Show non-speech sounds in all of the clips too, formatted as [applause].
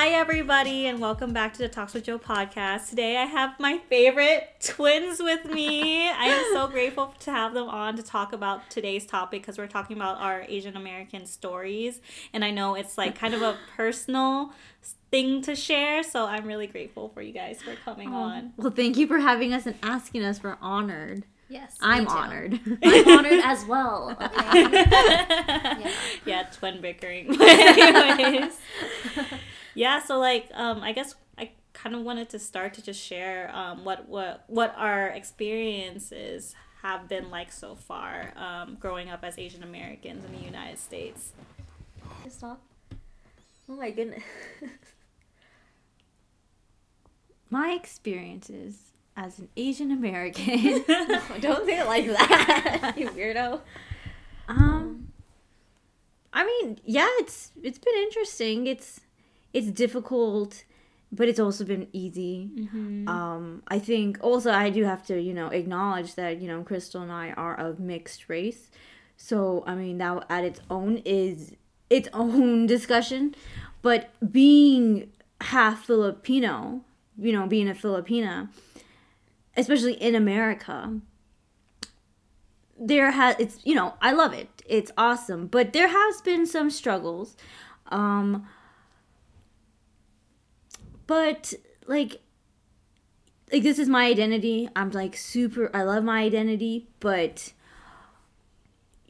Hi, everybody, and welcome back to the Talks with Joe podcast. Today, I have my favorite twins with me. I am so [laughs] grateful to have them on to talk about today's topic because we're talking about our Asian American stories. And I know it's like kind of a personal thing to share, so I'm really grateful for you guys for coming Oh, on. Well, thank you for having us and asking us. We're honored. Yes. I'm me too. honored. [laughs] I'm honored as well. [laughs] Okay. yeah. yeah, twin bickering. Anyways. Yeah, so like um I guess I kind of wanted to start to just share um what what what our experiences have been like so far um growing up as Asian Americans in the United States. Stop. Oh my goodness. [laughs] My experiences as an Asian American. [laughs] Don't say it like that, you weirdo. [laughs] um, I mean, yeah, it's it's been interesting. It's it's difficult, but it's also been easy. Mm-hmm. Um, I think also I do have to you know acknowledge that you know Crystal and I are of mixed race, so I mean that at its own is its own [laughs] discussion, but being half Filipino, you know, being a Filipina, especially in America, there has it's you know I love it. It's awesome, but there has been some struggles. Um, but like like this is my identity. I'm like super I love my identity, but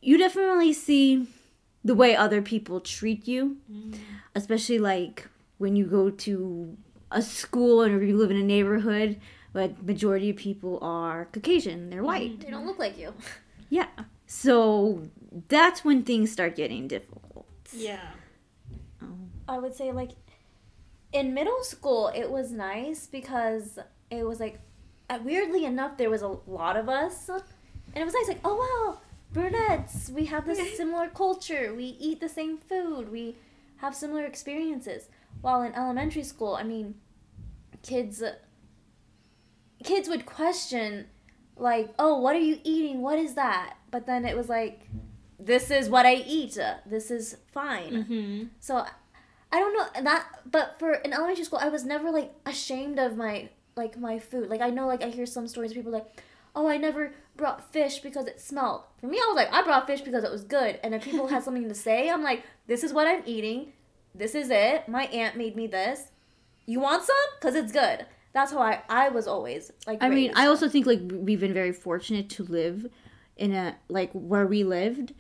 you definitely see the way other people treat you, mm. especially like when you go to a school or you live in a neighborhood, but majority of people are Caucasian, they're mm-hmm. white. They don't look like you. [laughs] Yeah. So that's when things start getting difficult. Yeah. Um, I would say like in middle school it was nice because it was like uh, weirdly enough there was a lot of us. And it was nice like oh wow brunettes we have this [laughs] similar culture. We eat the same food. We have similar experiences. While in elementary school i mean kids kids would question like oh what are you eating? What is that? But then it was like this is what i eat. This is fine. Mm-hmm. so I don't know that but for in elementary school I was never like ashamed of my like my food. Like I know like I hear some stories people like, "Oh, I never brought fish because it smelled." For me I was like, "I brought fish because it was good." And if people had [laughs] something to say, I'm like, "This is what I'm eating. This is it. My aunt made me this. You want some? Cuz it's good." That's how I I was always like I mean. I also think like we've been very fortunate to live in a like where we lived.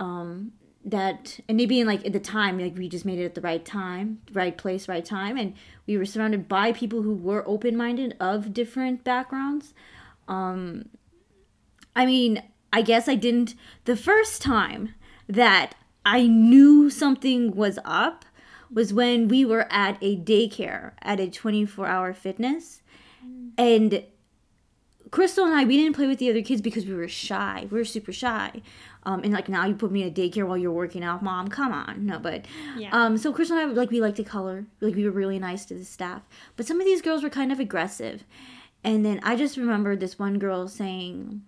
Um that and maybe in like at the time like we just made it at the right time right place right time and we were surrounded by people who were open-minded of different backgrounds um i mean i guess i didn't the first time that i knew something was up was when we were at a daycare at a 24 hour fitness and Crystal and I, we didn't play with the other kids because we were shy. We were super shy. Um, and like now you put me in a daycare while you're working out, mom. Come on, no. But Yeah. um, so Crystal and I, like we like to color. Like we were really nice to the staff. But some of these girls were kind of aggressive. And then I just remembered this one girl saying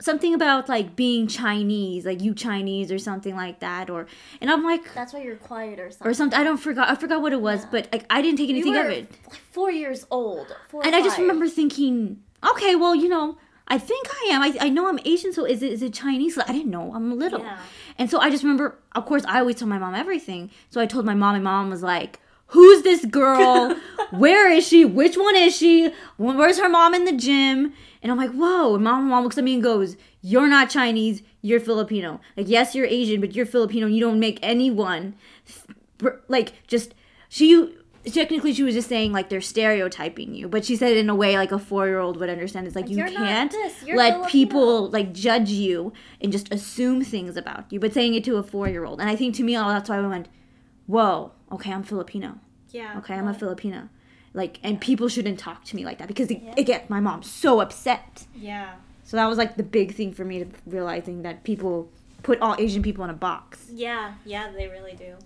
something about like being Chinese, like you Chinese or something like that. Or and I'm like that's why you're quiet or something. or something. I don't forgot. I forgot what it was, Yeah. but like I didn't take anything of it. like 4 years old. Four and I just remember thinking, okay, well, you know, I think I am. I, I know I'm Asian, so is it is it Chinese? I didn't know. I'm little. Yeah. And so I just remember, of course, I always tell my mom everything. So I told my mom, and mom was like, "Who's this girl? [laughs] Where is she? Which one is she? Where's her mom in the gym?" And I'm like, "Whoa!" And mom, mom looks at me and goes, "You're not Chinese. You're Filipino. Like, yes, you're Asian, but you're Filipino. You don't make anyone like just she." Technically, she was just saying like they're stereotyping you, but she said it in a way like a four year old would understand. It's like, Like, you can't let Filipino. people like judge you and just assume things about you, but saying it to a four year old. And I think to me, oh, that's why I went, whoa, okay, I'm Filipino. Yeah. Okay, I'm a Filipino. Like, and people shouldn't talk to me like that because, again, my mom's so upset. Yeah. So that was like the big thing for me to realizing that people put all Asian people in a box. Yeah, yeah, they really do.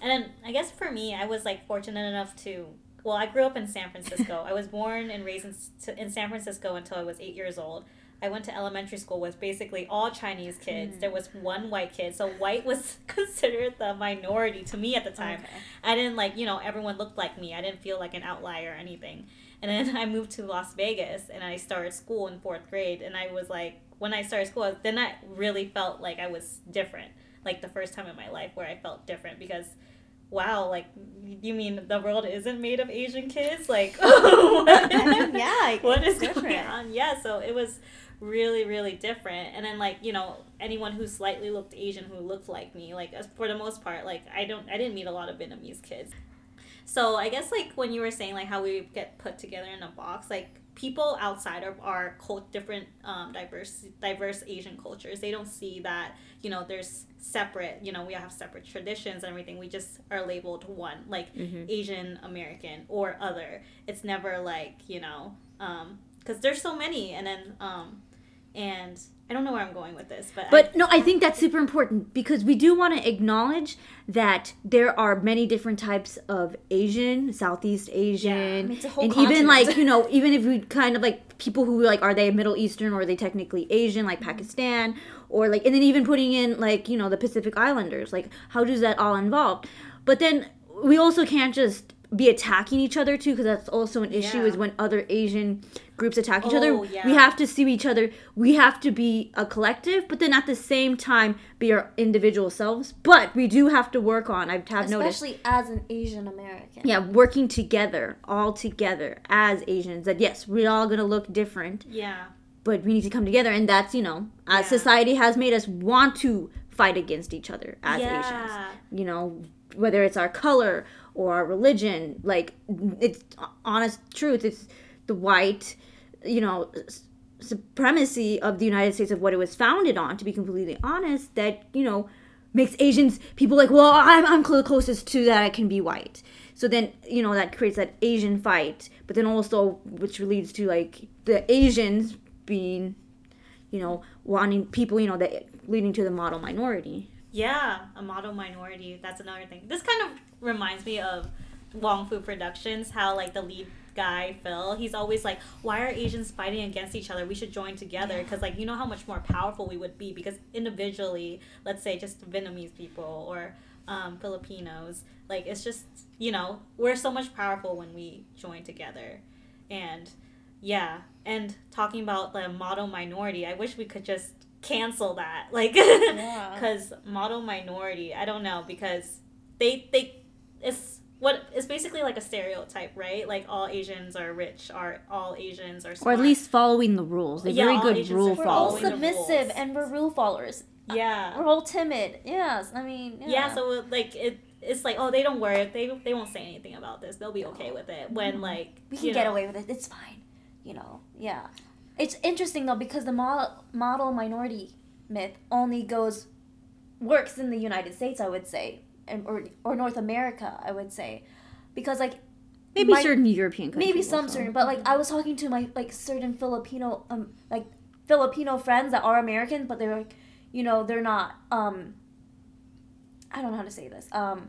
And then I guess for me, I was like fortunate enough to. Well, I grew up in San Francisco. I was born and raised in, in San Francisco until I was eight years old. I went to elementary school with basically all Chinese kids. Mm. There was one white kid, so white was [laughs] considered the minority to me at the time. Okay. I didn't like, you know, everyone looked like me. I didn't feel like an outlier or anything. And then I moved to Las Vegas and I started school in fourth grade. And I was like, when I started school, then I really felt like I was different. Like the first time in my life where I felt different because, wow, like, you mean the world isn't made of Asian kids? Like, [laughs] what? [laughs] Yeah, what is going on? Yeah, so it was really, really different. And then, like, you know, anyone who slightly looked Asian who looked like me, like, for the most part, like, I don't, I didn't meet a lot of Vietnamese kids. So I guess like when you were saying like how we get put together in a box, like people outside of our cult, different um, diverse diverse Asian cultures, they don't see that you know there's separate. You know we have separate traditions and everything. We just are labeled one, like Asian American or other. It's never like you know because there's so many, and then um, and I don't know where I'm going with this, but But I, no, I think that's super important because we do want to acknowledge that there are many different types of Asian, Southeast Asian, Yeah. I mean, it's a whole and even like you know, [laughs] even if we kind of like people who like are they Middle Eastern or are they technically Asian, like Mm-hmm. Pakistan, or like, and then even putting in like you know the Pacific Islanders, like how does that all involved? But then we also can't just be attacking each other too because that's also an issue Yeah. is when other asian groups attack each Oh, other we have to see each other we have to be a collective but then at the same time be our individual selves but we do have to work on i have noticed Especially as an Asian American. yeah working together all together as asians that yes we're all gonna look different yeah. but we need to come together and that's you know as Yeah. society has made us want to fight against each other as Yeah. asians you know whether it's our color or our religion like it's honest truth it's the white you know supremacy of the united states of what it was founded on to be completely honest that you know makes asians people like well i'm, I'm cl- closest to that i can be white. So then you know that creates that asian fight but then also which leads to like the asians being you know wanting people you know that leading to the model minority Yeah, a model minority. That's another thing. This kind of reminds me of Wong Fu Productions, how like the lead guy Phil, he's always like, "Why are Asians fighting against each other? We should join together because like you know how much more powerful we would be because individually, let's say just Vietnamese people or um, Filipinos, like it's just you know we're so much powerful when we join together, and yeah, and talking about the model minority, I wish we could just cancel that [laughs] like Yeah. because model minority i don't know because they they it's what it's basically like a stereotype right like all asians are rich are all asians are or at least following the rules they're Yeah, very good Asians rule are We're all submissive and we're rule followers. yeah We're all timid. Yes, I mean. Yeah. yeah so like it it's like oh they don't worry they they won't say anything about this they'll be okay with it when like we can you get know, away with it. It's fine. You know. Yeah. It's interesting though because the model model minority myth only goes works in the United States, I would say, and or or North America, I would say, because like maybe my- certain european countries maybe some also. certain but like i was talking to my like certain filipino um like filipino friends that are american but they're like you know they're not um i don't know how to say this um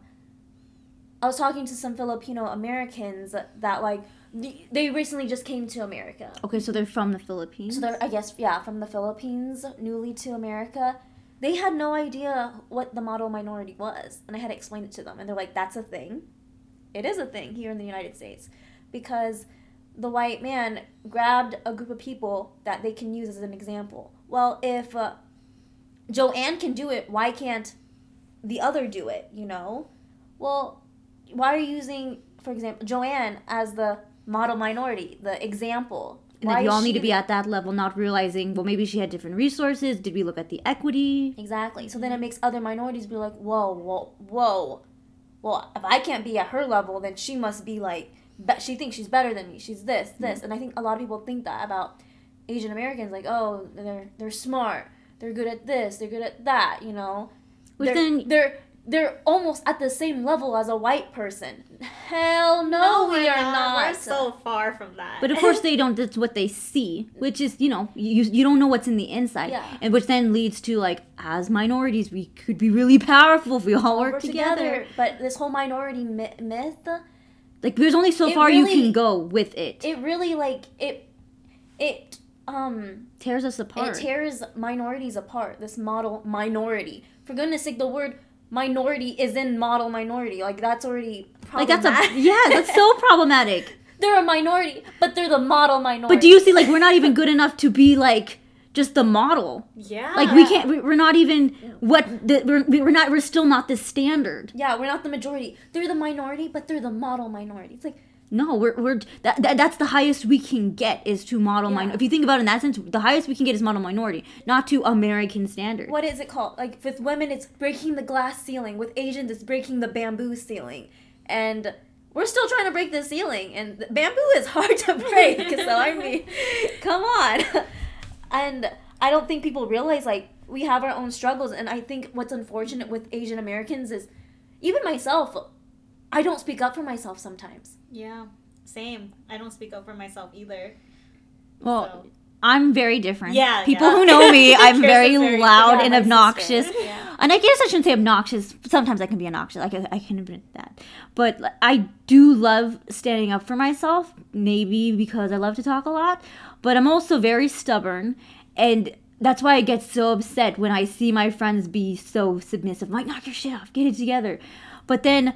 i was talking to some filipino americans that, that like they recently just came to america. Okay so they're from the philippines? So they're i guess yeah from the philippines newly to america. They had no idea what the model minority was and i had to explain it to them and they're like that's a thing. It is a thing here in the united states. Because the white man grabbed a group of people that they can use as an example. Well if uh, joanne can do it why can't the other do it you know? Well why are you using for example joanne as the model minority the example and why then you all need to be at that level not realizing well maybe she had different resources did we look at the equity Exactly. So then it makes other minorities be like, whoa, whoa, whoa. Well, if I can't be at her level, then she must be like, she thinks she's better than me. She's this, mm-hmm. this, and I think a lot of people think that about Asian Americans. Like, oh, they're they're smart. They're good at this. They're good at that. You know. Which they're, then- they're they're almost at the same level as a white person. Hell no, no we we're are not. we're so far from that but of [laughs] course they don't that's what they see which is you know you, you don't know what's in the inside Yeah. and which then leads to like as minorities we could be really powerful if we all work We're together. But this whole minority mi- myth. like there's only so It far you can go with it it really like it it um tears us apart. it tears minorities apart. This model minority. For goodness sake, the word minority is in model minority. Like that's already like that's a yeah, that's so [laughs] problematic. they're a minority, but they're the model minority. But do you see like we're not even [laughs] good enough to be like just the model. Yeah. Like we can't. we- We're not even what the, we're we're not. We're still not the standard. Yeah, we're not the majority. They're the minority, but they're the model minority. It's like No, we're we're that, that that's the highest we can get is to model Yeah. minor. If you think about it in that sense, the highest we can get is model minority, not to American standard. what is it called? Like with women, it's breaking the glass ceiling. With Asians, it's breaking the bamboo ceiling. And we're still trying to break the ceiling, and bamboo is hard to break. [laughs] so I mean, [laughs] come on. And I don't think people realize like we have our own struggles. And I think what's unfortunate with Asian Americans is, even myself, I don't speak up for myself sometimes. Yeah. Same. I don't speak up for myself either. Well, So. I'm very different. Yeah, people yeah. who know me, [laughs] I'm very, very- loud yeah, and obnoxious. Yeah. And I guess I shouldn't say obnoxious. Sometimes I can be obnoxious. I can, I can admit that. But I do love standing up for myself. Maybe because I love to talk a lot. But I'm also very stubborn. And that's why I get so upset when I see my friends be so submissive. I'm like, knock your shit off. Get it together. But then,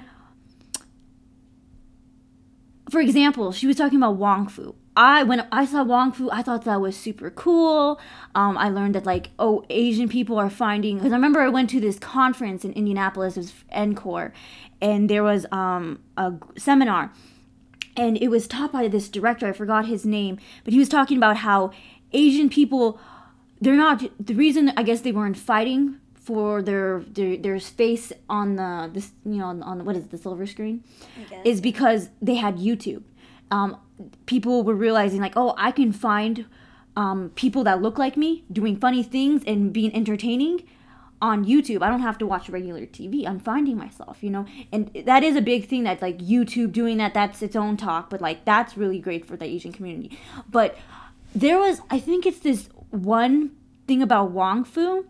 for example, she was talking about Wong Fu. I when I saw Wong Fu, I thought that was super cool. Um, I learned that like oh Asian people are finding because I remember I went to this conference in Indianapolis, it was Encore, and there was um, a seminar, and it was taught by this director. I forgot his name, but he was talking about how Asian people, they're not the reason I guess they weren't fighting for their their, their space on the this you know on, on what is it, the silver screen is because they had YouTube. Um, people were realizing like, oh, I can find um, people that look like me doing funny things and being entertaining on YouTube. I don't have to watch regular TV. I'm finding myself, you know, and that is a big thing. That like YouTube doing that, that's its own talk, but like that's really great for the Asian community. But there was, I think it's this one thing about Wong Fu.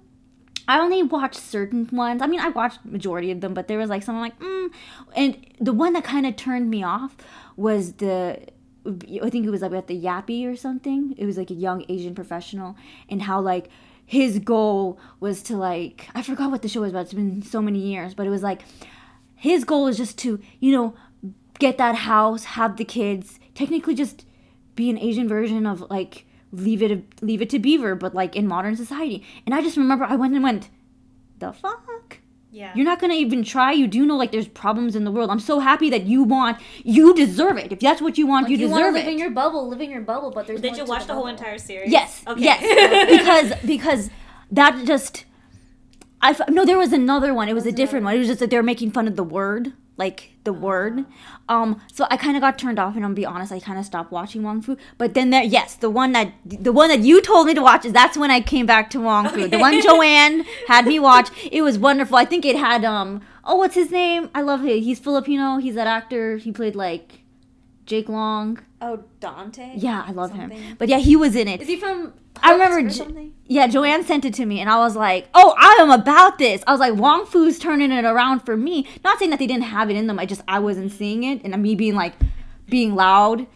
I only watched certain ones. I mean, I watched majority of them, but there was like some like, mm. and the one that kind of turned me off was the, I think it was like at the Yappie or something. It was like a young Asian professional, and how like his goal was to like I forgot what the show was about. It's been so many years, but it was like his goal is just to you know get that house, have the kids, technically just be an Asian version of like leave it leave it to Beaver, but like in modern society. And I just remember I went and went, the fuck. Yeah. You're not gonna even try. You do know like there's problems in the world. I'm so happy that you want. You deserve it. If that's what you want, Like, you, you want to deserve live it. in your bubble, live in your bubble, but there's Did more you to watch the whole entire series? Yes. Okay. Yes. [laughs] because because that just I f- no there was another one. It was a different one. It was just that they were making fun of the word, like the word. Um so I kind of got turned off and I'm gonna be honest, I kind of stopped watching Wong Fu. But then there yes, the one that the one that you told me to watch is that's when I came back to Wong Fu. The one Joanne [laughs] had me watch. It was wonderful. I think it had um oh what's his name? I love him. He's Filipino. He's that actor. He played like Jake Long. Oh, Dante. Yeah, I love him. But yeah, he was in it. Is he from? I remember or J- something. Yeah, Joanne sent it to me, and I was like, "Oh, I am about this." I was like, "Wong Fu's turning it around for me." Not saying that they didn't have it in them. I just I wasn't seeing it, and me being like, being loud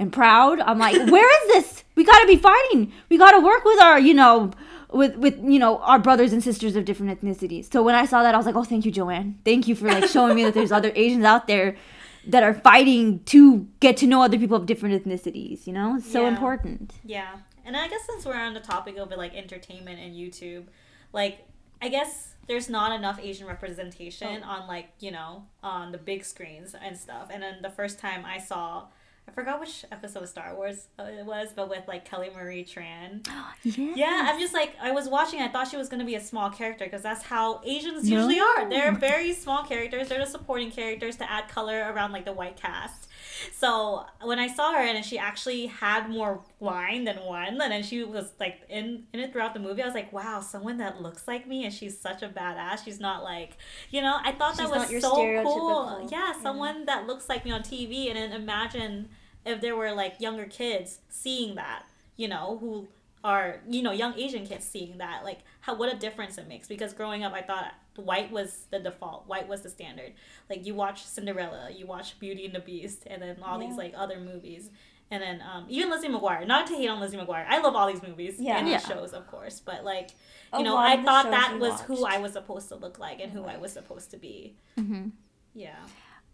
and proud. I'm like, [laughs] "Where is this? We gotta be fighting. We gotta work with our, you know." With, with you know our brothers and sisters of different ethnicities. So when I saw that, I was like, oh, thank you, Joanne. Thank you for like showing me that there's other Asians out there that are fighting to get to know other people of different ethnicities. You know, it's so Yeah. important. Yeah. And I guess since we're on the topic of like entertainment and YouTube, like I guess there's not enough Asian representation oh. on like, you know, on the big screens and stuff. And then the first time I saw I forgot which episode of Star Wars it was, but with like Kelly Marie Tran. [gasps] Yeah. Yeah, I'm just like I was watching. I thought she was gonna be a small character because that's how Asians usually are. They're very small characters. They're the supporting characters to add color around like the white cast. So when I saw her and she actually had more line than one, and then she was like in in it throughout the movie, I was like, wow, someone that looks like me and she's such a badass. She's not like, you know, I thought She's that was so cool. Yeah, someone that looks like me on TV, and then imagine if there were like younger kids seeing that, you know, who our you know young Asian kids seeing that like how what a difference it makes because growing up I thought white was the default white was the standard like you watch Cinderella you watch Beauty and the Beast and then all Yeah. these like other movies and then um, even Lizzie McGuire not to hate on Lizzie McGuire I love all these movies Yeah. and Yeah. shows of course but like A you know I thought that we was who. I was supposed to look like and who I was supposed to be Mm-hmm. yeah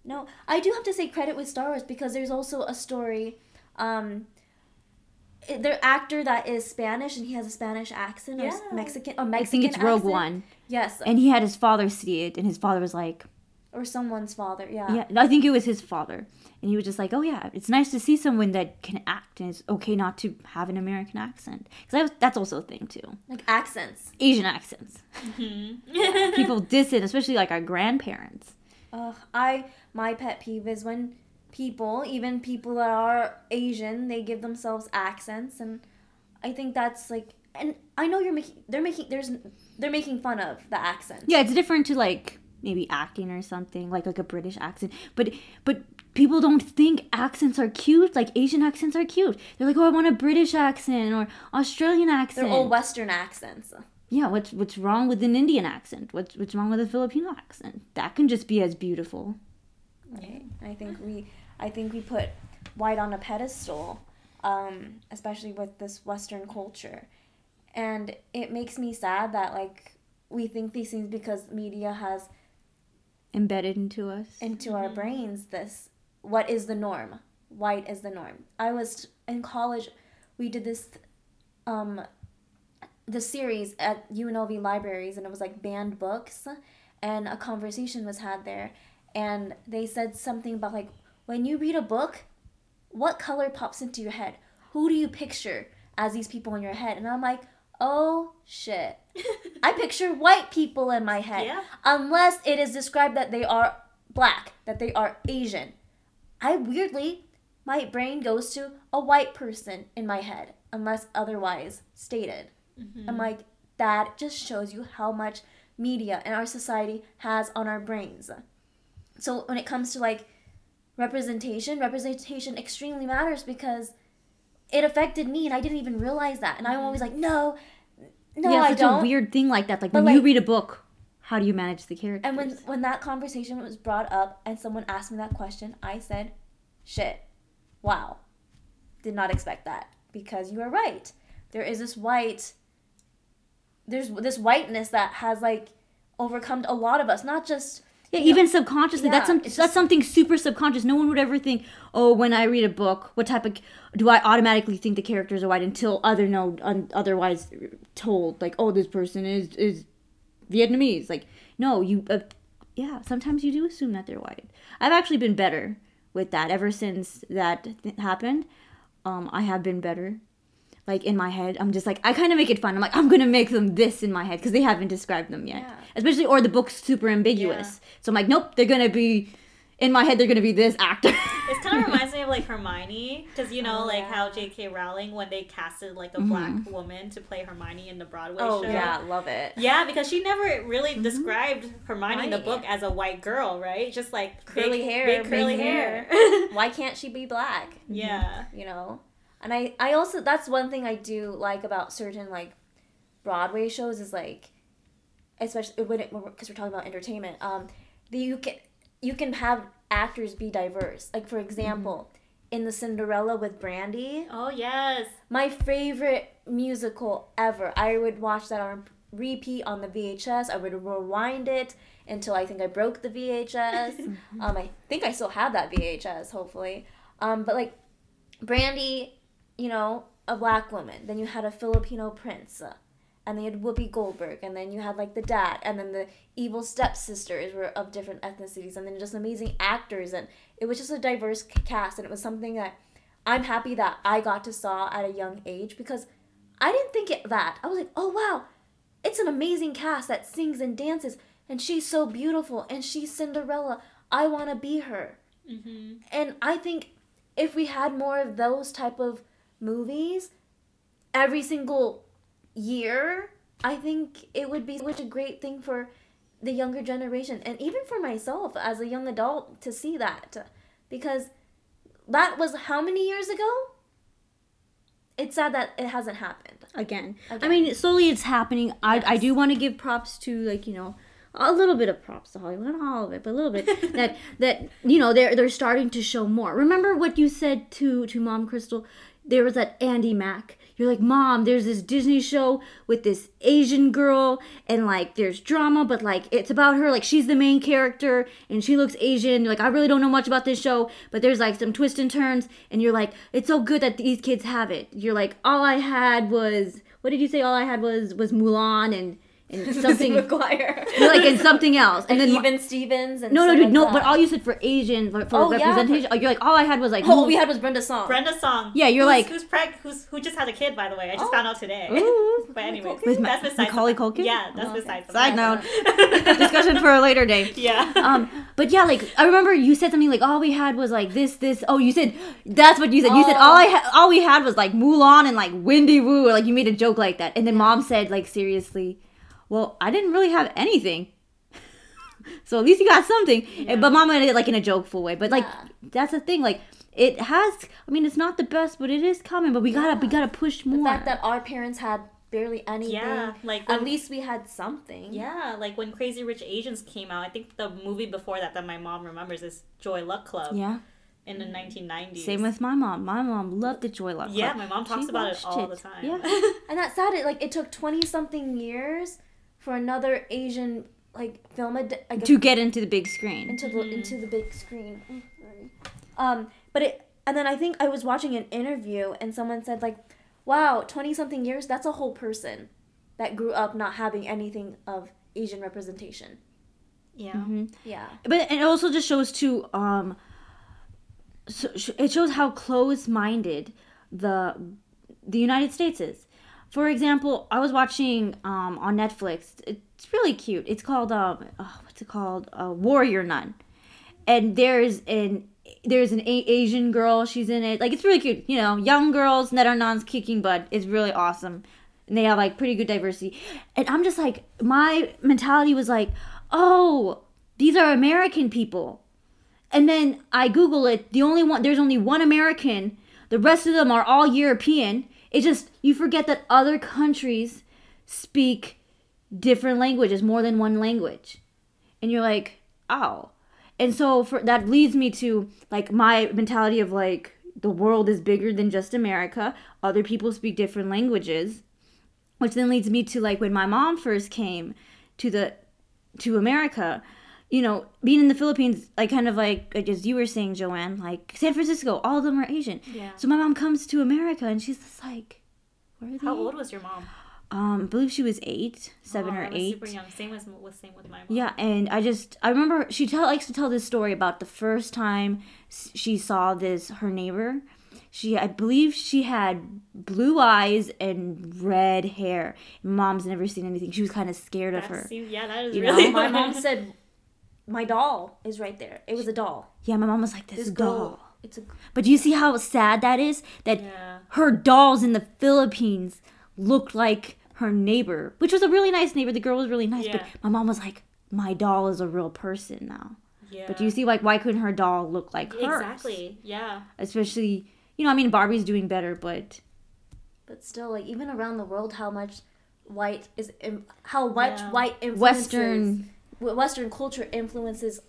No, I do have to say credit with Star Wars because there's also a story. Um, their actor that is Spanish and he has a Spanish accent or s- Yeah. Mexican I think it's Rogue accent. One, Yes, and he had his father see it, and his father was like, or someone's father. Yeah. "Yeah, no, I think it was his father," and he was just like, "Oh yeah, it's nice to see someone that can act, and it's okay not to have an American accent, because that's also a thing too, Like accents. Asian accents. Mhm. [laughs] People diss it, especially like our grandparents. Ugh, I my pet peeve is when people, even people that are Asian, they give themselves accents, and I think that's like, and I know you're making, they're making, there's, they're making fun of the accent. Yeah, it's different to like maybe acting or something like like a British accent, but but people don't think accents are cute. Like Asian accents are cute. They're like, oh, I want a British accent or Australian accent. They're all Western accents. yeah, what's what's wrong with an Indian accent? What's what's wrong with a Filipino accent? That can just be as beautiful. Right. I think we I think we put white on a pedestal, um, especially with this Western culture. And it makes me sad that like we think these things because media has Embedded into us. into our brains this what is the norm? White is the norm. I was in college we did this um the series at UNLV libraries and it was like banned books and a conversation was had there and they said something about like when you read a book what color pops into your head who do you picture as these people in your head and i'm like oh shit [laughs] i picture white people in my head Yeah. unless it is described that they are black that they are asian i weirdly my brain goes to a white person in my head unless otherwise stated Mm-hmm. I'm like, that just shows you how much media and our society has on our brains. So when it comes to like representation, representation extremely matters because it affected me and I didn't even realize that. And I'm always like, no, no, yeah, I such don't. a weird thing like that. Like But, when you read a book, how do you manage the characters? and when when that conversation was brought up and someone asked me that question, I said, shit, wow, did not expect that because you are right. There is this white there's this whiteness that has like overcome a lot of us, not just Yeah, you know, even subconsciously. that's yeah, some, it's that's just- something super subconscious. No one would ever think, oh, when I read a book, what type of do I automatically think the characters are white until other no un, otherwise told like, oh, this person is is Vietnamese. Like, no, you, uh, yeah. Sometimes you do assume that they're white. I've actually been better with that ever since that th- happened. Um, I have been better. Like in my head, I'm just like I kind of make it fun. I'm like I'm gonna make them this in my head because they haven't described them yet. Yeah. Especially or the book's super ambiguous. So I'm like, nope, they're gonna be in my head. They're gonna be this actor. It kind of [laughs] reminds me of like Hermione, because you know, Oh, like yeah. how J.K. Rowling when they casted like a Mhm. black woman to play Hermione in the Broadway Oh show. yeah, love it. Yeah, because she never really described Hermione in the book as a white girl, right? Just like Curly big, hair, big big curly hair. hair. Why can't she be black? [laughs] yeah. you know and i i also that's one thing i do like about certain like broadway shows is like especially when it because we're talking about entertainment um that you can you can have actors be diverse. Like for example in the cinderella with brandy. Oh yes. my favorite musical ever. I would watch that on repeat on the vhs i would rewind it until i think i broke the vhs [laughs] um i think i still have that vhs hopefully. Um but like brandy you know a black woman. Then you had a filipino prince uh, and then you had whoopi goldberg and then you had like the dad and then the evil stepsisters were of different ethnicities and then just amazing actors and it was just a diverse cast and it was something that i'm happy that i got to saw at a young age because i didn't think it that. I was like oh wow it's an amazing cast that sings and dances and she's so beautiful and she's cinderella. I want to be her. Mm-hmm. and i think if we had more of those type of movies every single year i think it would be such a great thing for the younger generation and even for myself as a young adult to see that because that was how many years ago it's sad that it hasn't happened. again. I mean, slowly it's happening. I I do want to give props to like you know a little bit of props to Hollywood, not all of it, but a little bit [laughs] that that you know they're they're starting to show more. Remember what you said to to Mom Crystal? There was that Andy Mack. You're like, Mom, there's this Disney show with this Asian girl, and like there's drama, but like it's about her. Like she's the main character, and she looks Asian. You're like, I really don't know much about this show, but there's like some twists and turns, and you're like, it's so good that these kids have it. You're like, all I had was what did you say? All I had was was Mulan and and [laughs] something McGuire. [laughs] like and something else, and then even Stevens and no, no, dude, like no. that. But all you said for Asian for, for Oh, yeah, representation, you're like all I had was like all Mul- we had was Brenda Song. Brenda Song. Yeah, you're who's, like- who's preg who's who just had a kid by the way. I just Oh. found out today. Ooh. [laughs] but anyways, With Ma- that's besides Macaulay the- Culkin? Yeah, that's Oh, okay. besides the Side note. discussion for a later day. yeah. Um, but yeah, like I remember you said something like all we had was like this, this. Oh, you said that's what you said. You said Oh. all I ha- all we had was like Mulan and like Wendy Wu. Or, like you made a joke like that, and then mom said like seriously, well, I didn't really have anything. [laughs] so at least you got something. Eh, yeah. But mom made it like in a jokeful way. But like Yeah. that's the thing. Like it has. I mean, it's not the best, but it is coming. But we gotta we gotta push more. the fact that our parents had barely anything. Yeah, like at least we had something. Yeah, like when Crazy Rich Asians came out, I think the movie before that that my mom remembers is Joy Luck Club yeah. in the 1990s. Same with my mom. My mom loved the Joy Luck. Club. Yeah, my mom talks She about it watched all it. the time. Yeah. [laughs] And that's sad. It like it took twenty something years for another Asian like film ad- like a- to get into the big screen. into the into the big screen. Mm. Um, but it and then I think I was watching an interview and someone said like, "Wow, twenty something years. That's a whole person that grew up not having anything of Asian representation." yeah. Mhm. Yeah. But it also just shows too. Um, so it shows how close-minded the the United States is. For example, I was watching um, on Netflix. It's really cute. It's called um, oh, what's it called? Uh, Warrior Nun, and there's an there's an a- Asian girl. She's in it. Like it's really cute. You know, young girls are nuns kicking butt. It's really awesome, and they have like pretty good diversity. And I'm just like, my mentality was like, oh, these are American people. And then I Google it. The only one there's only one American. The rest of them are all European. It's just you forget that other countries speak different languages, more than one language. And you're like, oh. And so for that leads me to like my mentality of like the world is bigger than just America. Other people speak different languages. Which then leads me to like when my mom first came to the to America, you know, being in the Philippines, like kind of like, like as you were saying, Joanne, like San Francisco, all of them are Asian. Yeah. So my mom comes to America and she's just like, where are they? How old was your mom? Um, I believe she was eight, seven Oh, or eight. Super young. Same as was same with my mom. Yeah, and I just I remember she tell likes to tell this story about the first time she saw this her neighbor. She I believe she had blue eyes and red hair. Mom's never seen anything. She was kind of scared of her. yeah, that is You know, really. [laughs] My mom said, "My doll is right there. It was a doll. Yeah, my mom was like this, This doll. girl. It's a But do you see how sad that is? That Yeah. her dolls in the Philippines looked like her neighbor, which was a really nice neighbor. The girl was really nice, yeah. but my mom was like, "My doll is a real person now." Yeah. But do you see, like, why couldn't her doll look like hers? Exactly. Yeah. Especially, you know, I mean, Barbie's doing better, but But still, like even around the world, how much white is im- how much Yeah. white influences Western, Western culture influences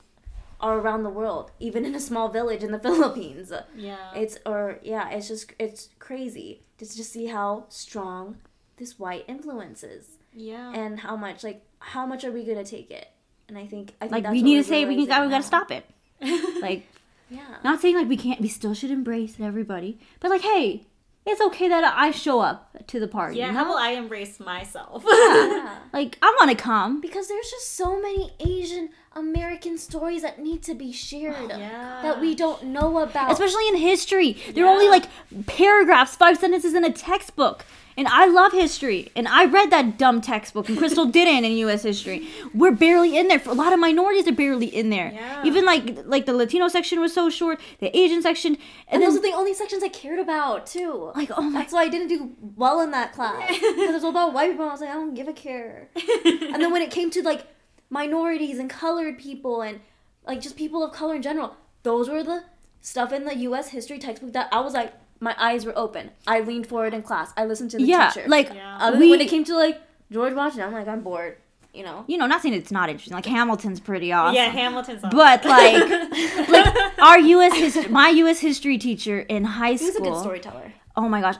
are around the world, even in a small village in the [laughs] Philippines. Yeah. It's or yeah, it's just it's crazy to just to see how strong this white influence is yeah. and how much like how much are we gonna take it? And I think I think like, we need to say we, realizing got, we gotta stop it. [laughs] Like, Yeah. not saying like we can't, we still should embrace everybody, but like, hey, it's okay that I show up to the party. yeah. you How will I embrace myself? yeah. [laughs] Like, I want to come. Because there's just so many Asian American stories that need to be shared [sighs] yeah. that we don't know about. especially in history. There are only like paragraphs, five sentences in a textbook. And I love history. And I read that dumb textbook, and Crystal [laughs] didn't in U.S. history. We're barely in there. For a lot of minorities are barely in there. Yeah. Even like like the Latino section was so short, the Asian section, and, and then those are the only sections I cared about too. like oh my That's why I didn't do well in that class [laughs] because it was all about white people. I was like, I don't give a care. [laughs] and then when it came to like minorities and colored people and like just people of color in general, those were the stuff in the U.S. history textbook that I was like, my eyes were open. I leaned forward in class. I listened to the yeah, teacher. like Yeah. Other we, when it came to like George Washington, I'm like, I'm bored. You know. you know, not saying it's not interesting. Like Hamilton's pretty awesome. Yeah, Hamilton's awesome. But like, [laughs] like our U.S. history, my U.S. history teacher in high He was a good storyteller. Oh my gosh!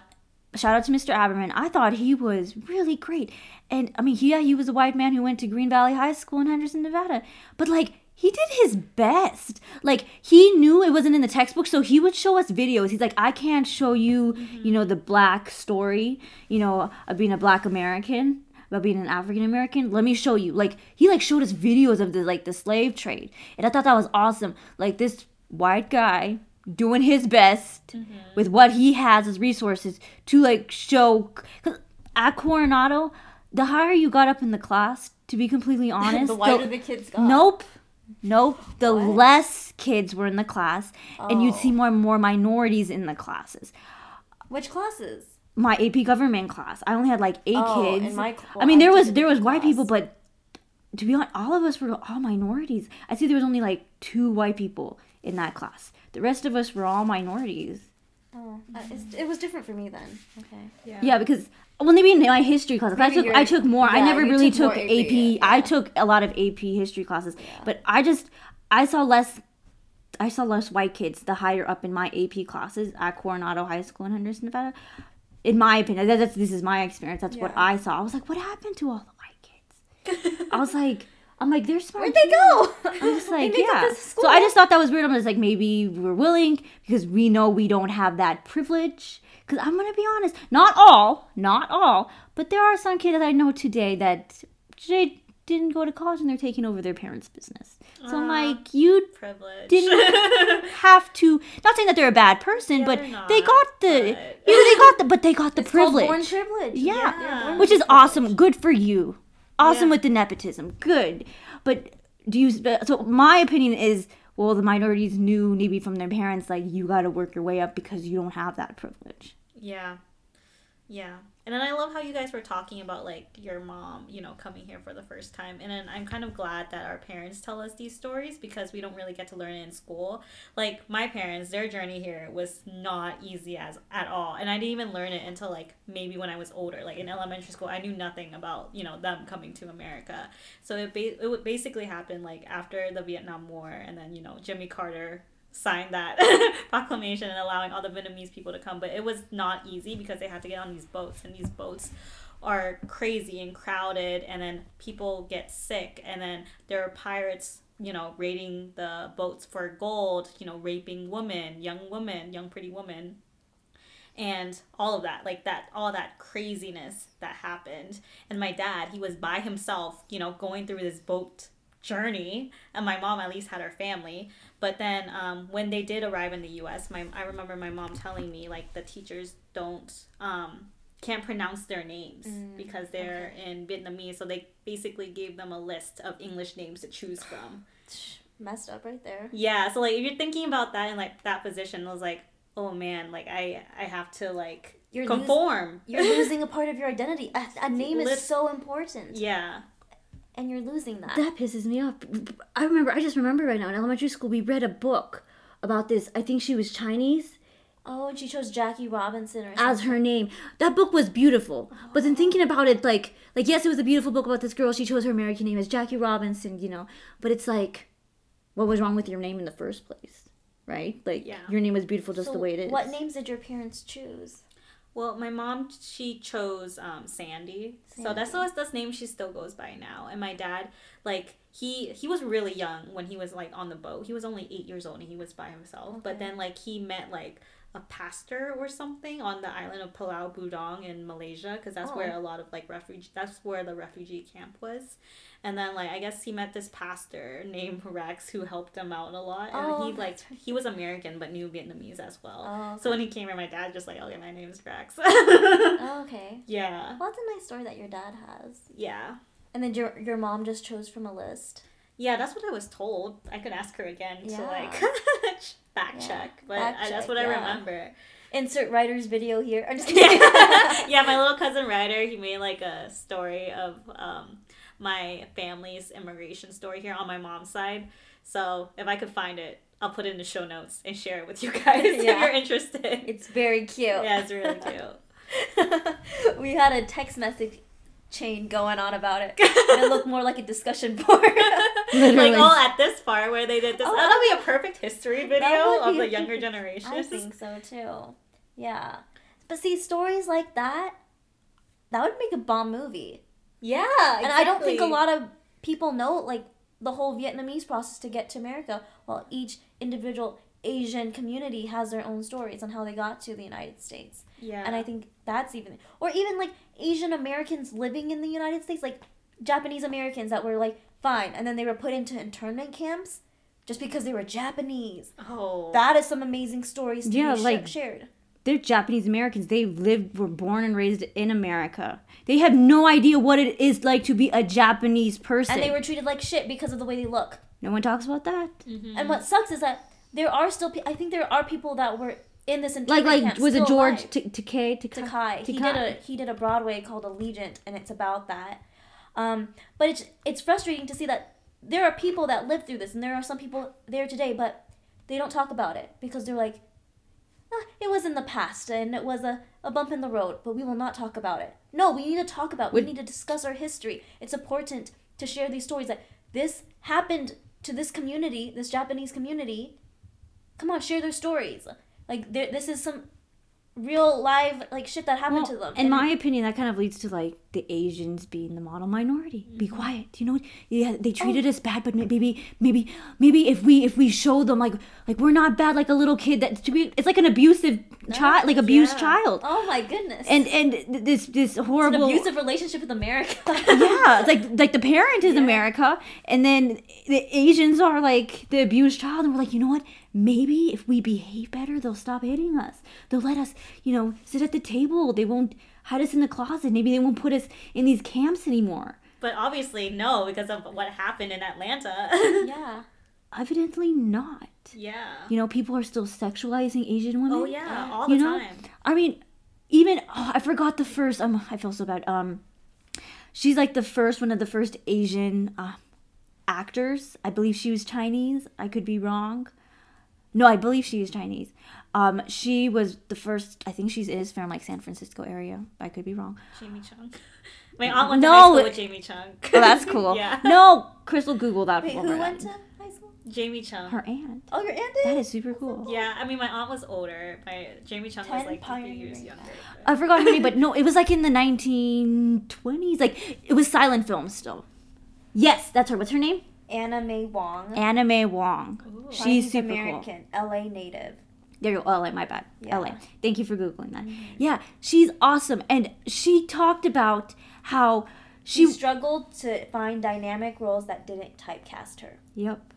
Shout out to Mr. Aberman. I thought he was really great, and I mean, yeah, he was a white man who went to Green Valley High School in Henderson, Nevada. But like, he did his best. Like, he knew it wasn't in the textbook, so he would show us videos. He's like, I can't show you, mm-hmm. you know, the black story, you know, of being a black American about being an African American. Let me show you. Like he like showed us videos of the like the slave trade, and I thought that was awesome. Like this white guy doing his best mm-hmm. with what he has as resources to like show. Cause at Coronado, the higher you got up in the class, to be completely [laughs] honest, the whiter the kids got. Nope. Nope. The What? less kids were in the class, and you'd Oh. see more and more minorities in the classes Which classes? my AP government class. I only had like eight Oh, kids. in my- I mean, there I was there was different white people, but to be honest, all of us were all minorities. I see there was only like two white people in that class. The rest of us were all minorities. Oh, uh, it's, it was different for me then. Okay. Yeah. Yeah, because well, maybe in my history class, 'cause I took I took more. I never really took took, AP. AP, I yeah. took a lot of AP history classes, but I just I saw less. I saw less white kids the higher up in my AP classes at Coronado High School in Henderson, Nevada. In my opinion, that, that's this is my experience. That's what I saw. I was like, what happened to all the white kids? [laughs] I was like, I'm like, they're smart. Where'd they go? I'm [laughs] just like, yeah. So I just thought that was weird. I'm just like, maybe we're willing because we know we don't have that privilege. Because I'm gonna be honest, not all, not all, but there are some kids that I know today that they didn't go to college and they're taking over their parents' business. So I'm ah, like, you privilege. didn't [laughs] have to. Not saying that they're a bad person, Yeah, but they're they got the, but- you know, they got the, but they got the It's privilege. born privilege. Yeah. Yeah. born Which is with awesome. Good for you. Awesome Yeah. with the nepotism. Good. But do you so my opinion is well the minorities knew maybe from their parents like you got to work your way up because you don't have that privilege. Yeah. Yeah. And then I love how you guys were talking about like your mom, you know, coming here for the first time. And then I'm kind of glad that our parents tell us these stories because we don't really get to learn it in school. Like my parents, their journey here was not easy as at all. And I didn't even learn it until like maybe when I was older. Like in elementary school, I knew nothing about, you know, them coming to America. So it ba- it would basically happen like after the Vietnam War and then, you know, Jimmy Carter signed that [laughs] proclamation and allowing all the Vietnamese people to come. But it was not easy because they had to get on these boats, and these boats are crazy and crowded, and then people get sick, and then there are pirates. You know, raiding the boats for gold, you know, raping women, young women, young pretty women, and all of that like that all that craziness that happened and my dad he was by himself you know going through this boat journey and my mom at least had her family but then um, when they did arrive in the us my i remember my mom telling me like the teachers don't um, can't pronounce their names because they're in vietnamese so they basically gave them a list of english names to choose from Messed up right there. yeah, so like if you're thinking about that in like that position, I was like, oh man, like I I have to like You're conform. You're [laughs] losing a part of your identity. A, a name Lit- is so important, yeah. And you're losing that. That pisses me off. I remember I just remember right now in elementary school we read a book about this. I think she was Chinese oh, and she chose Jackie Robinson or as her name. That book was beautiful. Oh. But then thinking about it like like yes, it was a beautiful book about this girl. She chose her American name as Jackie Robinson, you know. But it's like what was wrong with your name in the first place? Right? Like Yeah. your name was beautiful just So the way it is. What names did your parents choose? Well, my mom she chose um, Sandy, so that's Sandy. the that's the name she still goes by now. And my dad, like he he was really young when he was like on the boat. He was only eight years old and he was by himself. But then like he met like a pastor or something on the island of Pulau Bidong in Malaysia because that's where Oh. a lot of like refugee that's where the refugee camp was. And then like I guess he met this pastor named Rex who helped him out a lot. And Oh, he like right. he was American but knew Vietnamese as well. Oh, So when he came here, my dad just like, okay, my name's Rex. Oh, [laughs] okay. yeah, Well, that's a nice story that your dad has. yeah, And then your your mom just chose from a list. yeah. That's what I was told. I could ask her again to like [laughs] fact Yeah. check, but Fact I, that's check, what I remember. Insert Ryder's video here. I'm just [laughs] kidding. yeah, my little cousin Ryder, he made like a story of um, my family's immigration story here on my mom's side. So if I could find it, I'll put it in the show notes and share it with you [laughs] guys if you're interested. It's very cute. yeah, it's really cute. [laughs] we had a text message chain going on about it. and it looked more like a discussion board. [laughs] Like, oh, at this part where they did this, Oh, that'll be a perfect history video of the younger generation. I think so too. Yeah. But see, stories like that, that would make a bomb movie. Yeah, And I don't think a lot of people know like the whole Vietnamese process to get to America. While each individual Asian community has their own stories on how they got to the United States. Yeah, And I think that's even or even like Asian Americans living in the United States, like Japanese Americans that were like fine and then they were put into internment camps just because they were Japanese. oh, That is some amazing stories to Yeah, be sh- like- shared. They're Japanese Americans. They lived, were born and raised in America. They have no idea what it is like to be a Japanese person. And they were treated like shit because of the way they look. no one talks about that. Mm-hmm. And what sucks is that there are still pe- I think there are people that were in this Like, like was it George Takei? Takai? He did a he did a Broadway called Allegiance, and it's about that. Um, but it's it's frustrating to see that there are people that live through this, and there are some people there today, but they don't talk about it because they're like, Ah, it was in the past and it was a, a bump in the road, but we will not talk about it. No, we need to talk about. it. We need to discuss our history. It's important to share these stories that this happened to this community, this Japanese community. Come on, share their stories. Like this is some real live like shit that happened Well, to them. in And- my opinion, that kind of leads to like the Asians being the model minority. Be Mm-hmm. quiet. You know, what yeah, they treated Oh. us bad, but maybe, maybe, maybe if we if we show them like like we're not bad, like a little kid that to be, it's like an abusive child, like abused Yeah. child, Oh my goodness. and and th- this this it's an horrible abusive relationship with America. [laughs] yeah, it's like like the parent is Yeah. America, and then the Asians are like the abused child, and we're like, you know what? Maybe if we behave better, they'll stop hitting us. They'll let us, you know, sit at the table. They won't hide us in the closet. Maybe they won't put us in these camps anymore. but obviously no, because of what happened in Atlanta. [laughs] yeah. Evidently not. yeah. You know, people are still sexualizing Asian women. Oh yeah, all You the know? time. I mean, even oh, I forgot the first. Um, I feel so bad. Um, she's like the first one of the first Asian uh, actors. I believe she was Chinese. I could be wrong. No, I believe she is Chinese. Um, she was the first. I think she is from like San Francisco area. I could be wrong. Jamie Chung. My aunt went No, to high school with Jamie Chung. [laughs] Oh, that's cool. [laughs] yeah. No, Crystal, Google that. Wait, for who went to high school? Jamie Chung. Her aunt. Oh, your aunt did. That is super cool. Yeah, I mean, my aunt was older. My Jamie Chung was like a few pioneering years younger. but- I forgot her name, but no, it was like in the 1920s. Like it was silent film still. Yes, that's her. What's her name? Anna May Wong. Anna May Wong. Ooh. She's super cool. American, LA native. There you go. LA, my bad. Yeah. LA. Thank you for Googling that. Yeah, she's awesome. And she talked about how She she. struggled to find dynamic roles that didn't typecast her. Yep.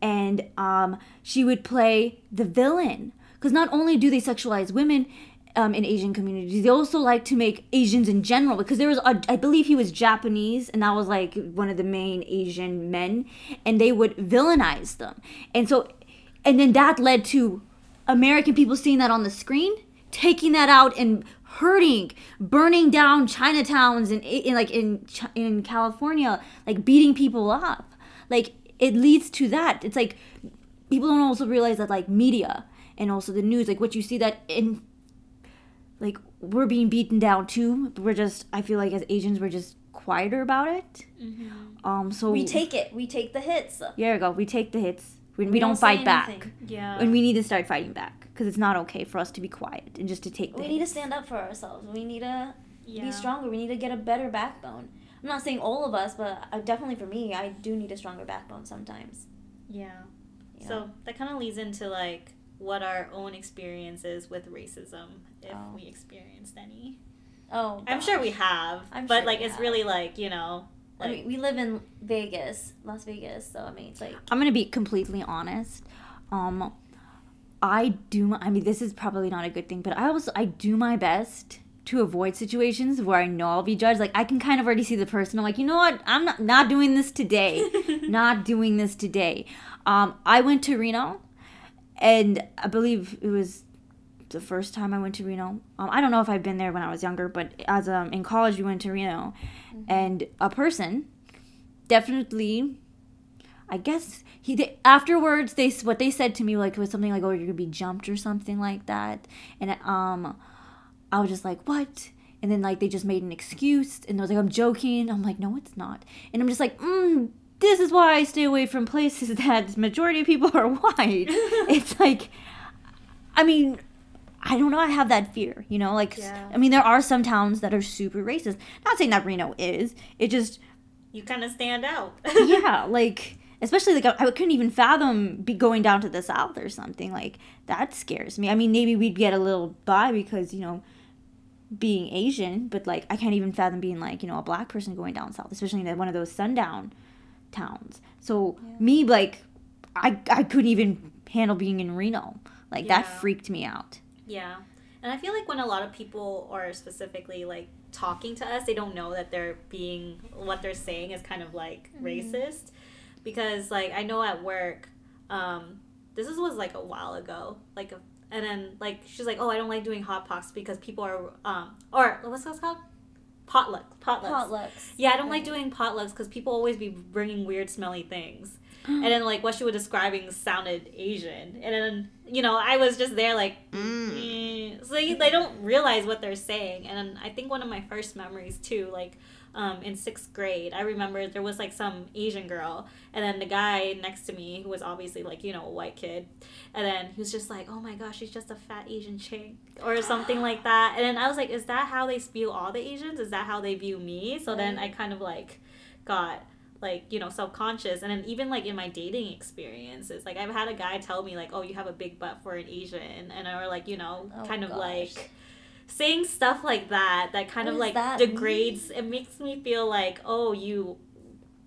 And um, she would play the villain. Because not only do they sexualize women um, in Asian communities, they also like to make Asians in general. Because there was, a, I believe he was Japanese, and that was like one of the main Asian men, and they would villainize them. And so, and then that led to American people seeing that on the screen, taking that out and hurting, burning down Chinatowns in, in like in in California, like beating people up. Like it leads to that. It's like people don't also realize that like media and also the news, like what you see that in like we're being beaten down too. We're just I feel like as Asians we're just quieter about it. Um so We take it. We take the hits. Yeah, we go. We take the hits. We, we, We don't, don't fight back. Yeah. And we need to start fighting back because it's not okay for us to be quiet and just to take the We hits. need to stand up for ourselves. We need to yeah. be stronger. We need to get a better backbone. I'm not saying all of us, but I, definitely for me, I do need a stronger backbone sometimes. Yeah. Yeah. So that kind of leads into like what our own experiences with racism, if Oh. we experienced any. Oh, I'm sure we have, I'm but sure like we it's have. really like you know, I mean, we live in Vegas, Las Vegas, so I mean, it's like I'm gonna be completely honest. Um, I do. My, I mean, this is probably not a good thing, but I also I do my best to avoid situations where I know I'll be judged. Like I can kind of already see the person. I'm like, you know what? I'm not not doing this today. [laughs] not doing this today. Um, I went to Reno, and I believe it was the first time I went to Reno. Um, I don't know if I've been there when I was younger, but as um in college we went to Reno, and a person definitely I guess he they, afterwards they what they said to me like was something like oh you're gonna be jumped or something like that. And um I was just like what? And then like they just made an excuse and they was like I'm joking. I'm like no it's not. And I'm just like mm, this is why I stay away from places [laughs] that majority of people are [laughs] white. [laughs] It's like I mean I don't know. I have that fear, you know. Like, Yeah. I mean, there are some towns that are super racist. Not saying that Reno is. It just You kind of stand out. [laughs] yeah, like especially like I I couldn't even fathom be going down to the south or something like that scares me. I mean, maybe we'd get a little by because you know being Asian, but like I can't even fathom being like you know a black person going down south, especially in one of those sundown towns. So me like I I couldn't even handle being in Reno. Like that freaked me out. Yeah. And I feel like when a lot of people are specifically like talking to us, they don't know that they're being what they're saying is kind of like racist. Because like I know at work, um, this is, was like a while ago. Like a, and then like she's like, Oh, I don't like doing hot pots because people are um or what's that called? Potluck. Potlucks. Potlucks. Yeah, I don't like doing potlucks because people always be bringing weird, smelly things. And then like what she was describing sounded Asian, and then you know I was just there like, eh. so they, they don't realize what they're saying. And then I think one of my first memories too, like um, in sixth grade, I remember there was like some Asian girl, and then the guy next to me who was obviously like you know a white kid, and then he was just like, oh my gosh, she's just a fat Asian chick or something like [gasps] that. And then I was like, is that how they view all the Asians? Is that how they view me? So then I kind of like got like you know self-conscious and then even like in my dating experiences like i've had a guy tell me like oh you have a big butt for an asian and or like you know Oh, kind of gosh. like saying stuff like that that kind What of like degrades it makes me feel like oh you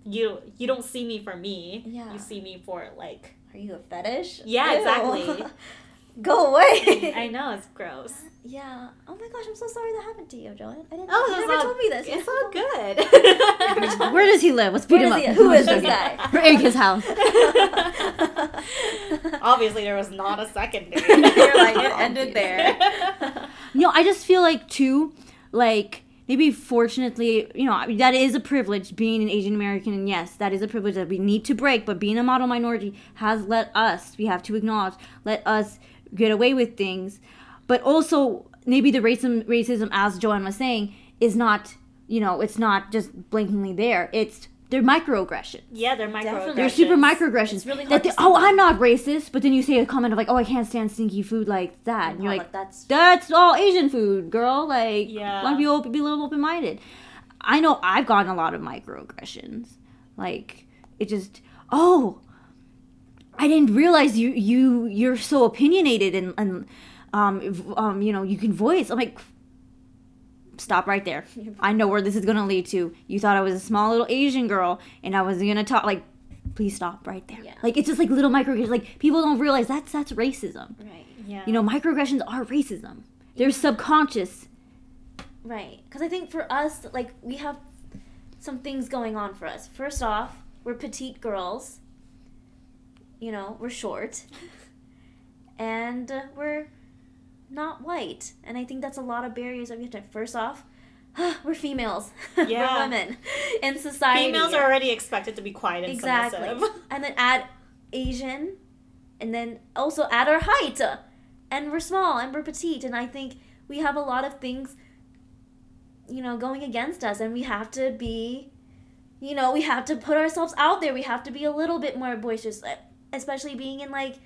you you don't see me for me Yeah. you see me for like Are you a fetish? Yeah, Ew. exactly. [laughs] Go away. i know it's gross [laughs] Yeah. Oh my gosh, I'm so sorry that happened to you, Joanne. I didn't. oh you never all, told me this. it's all [laughs] good [laughs] Where does he live? Let's beat Where him up. he- who is this guy? We're in his house. Obviously, there was not a second date. You're like, it ended there. You know, I just feel like too, like maybe fortunately, you know, I mean, that is a privilege being an Asian American, and yes, that is a privilege that we need to break. But being a model minority has let us, we have to acknowledge, let us get away with things. But also, maybe the racism, racism, as Joanne was saying, is not, you know, it's not just blankly there. It's they're microaggressions. yeah, they're Definitely. microaggressions. They're super microaggressions. It's really hard they, to oh, I'm not racist, but then you say a comment of like, oh, I can't stand stinky food like that. And you're like, that's that's all Asian food, girl. Like, Yeah. why don't you open, be a little open minded? I know I've gotten a lot of microaggressions. Like, it just, oh, I didn't realize you you you're so opinionated and and um um you know you can voice. I'm like, stop right there. [laughs] I know where this is gonna lead to. You thought I was a small little Asian girl and I was gonna talk like. Please stop right there. Yeah. Like it's just like little microaggressions. Like people don't realize that's that's racism. right. Yeah. You know, microaggressions are racism. They're subconscious. Right. Because I think for us, like, we have some things going on for us. First off, we're petite girls. You know, we're short. and we're not white. And I think that's a lot of barriers that we have to. First off, [sighs] we're females. [laughs] Yeah. we're women in society. Females are already expected to be quiet and Exactly. submissive. and then add Asian, and then also add our height. And we're small and we're petite. And I think we have a lot of things, you know, going against us. And we have to be, you know, we have to put ourselves out there. We have to be a little bit more boisterous, especially being in, like,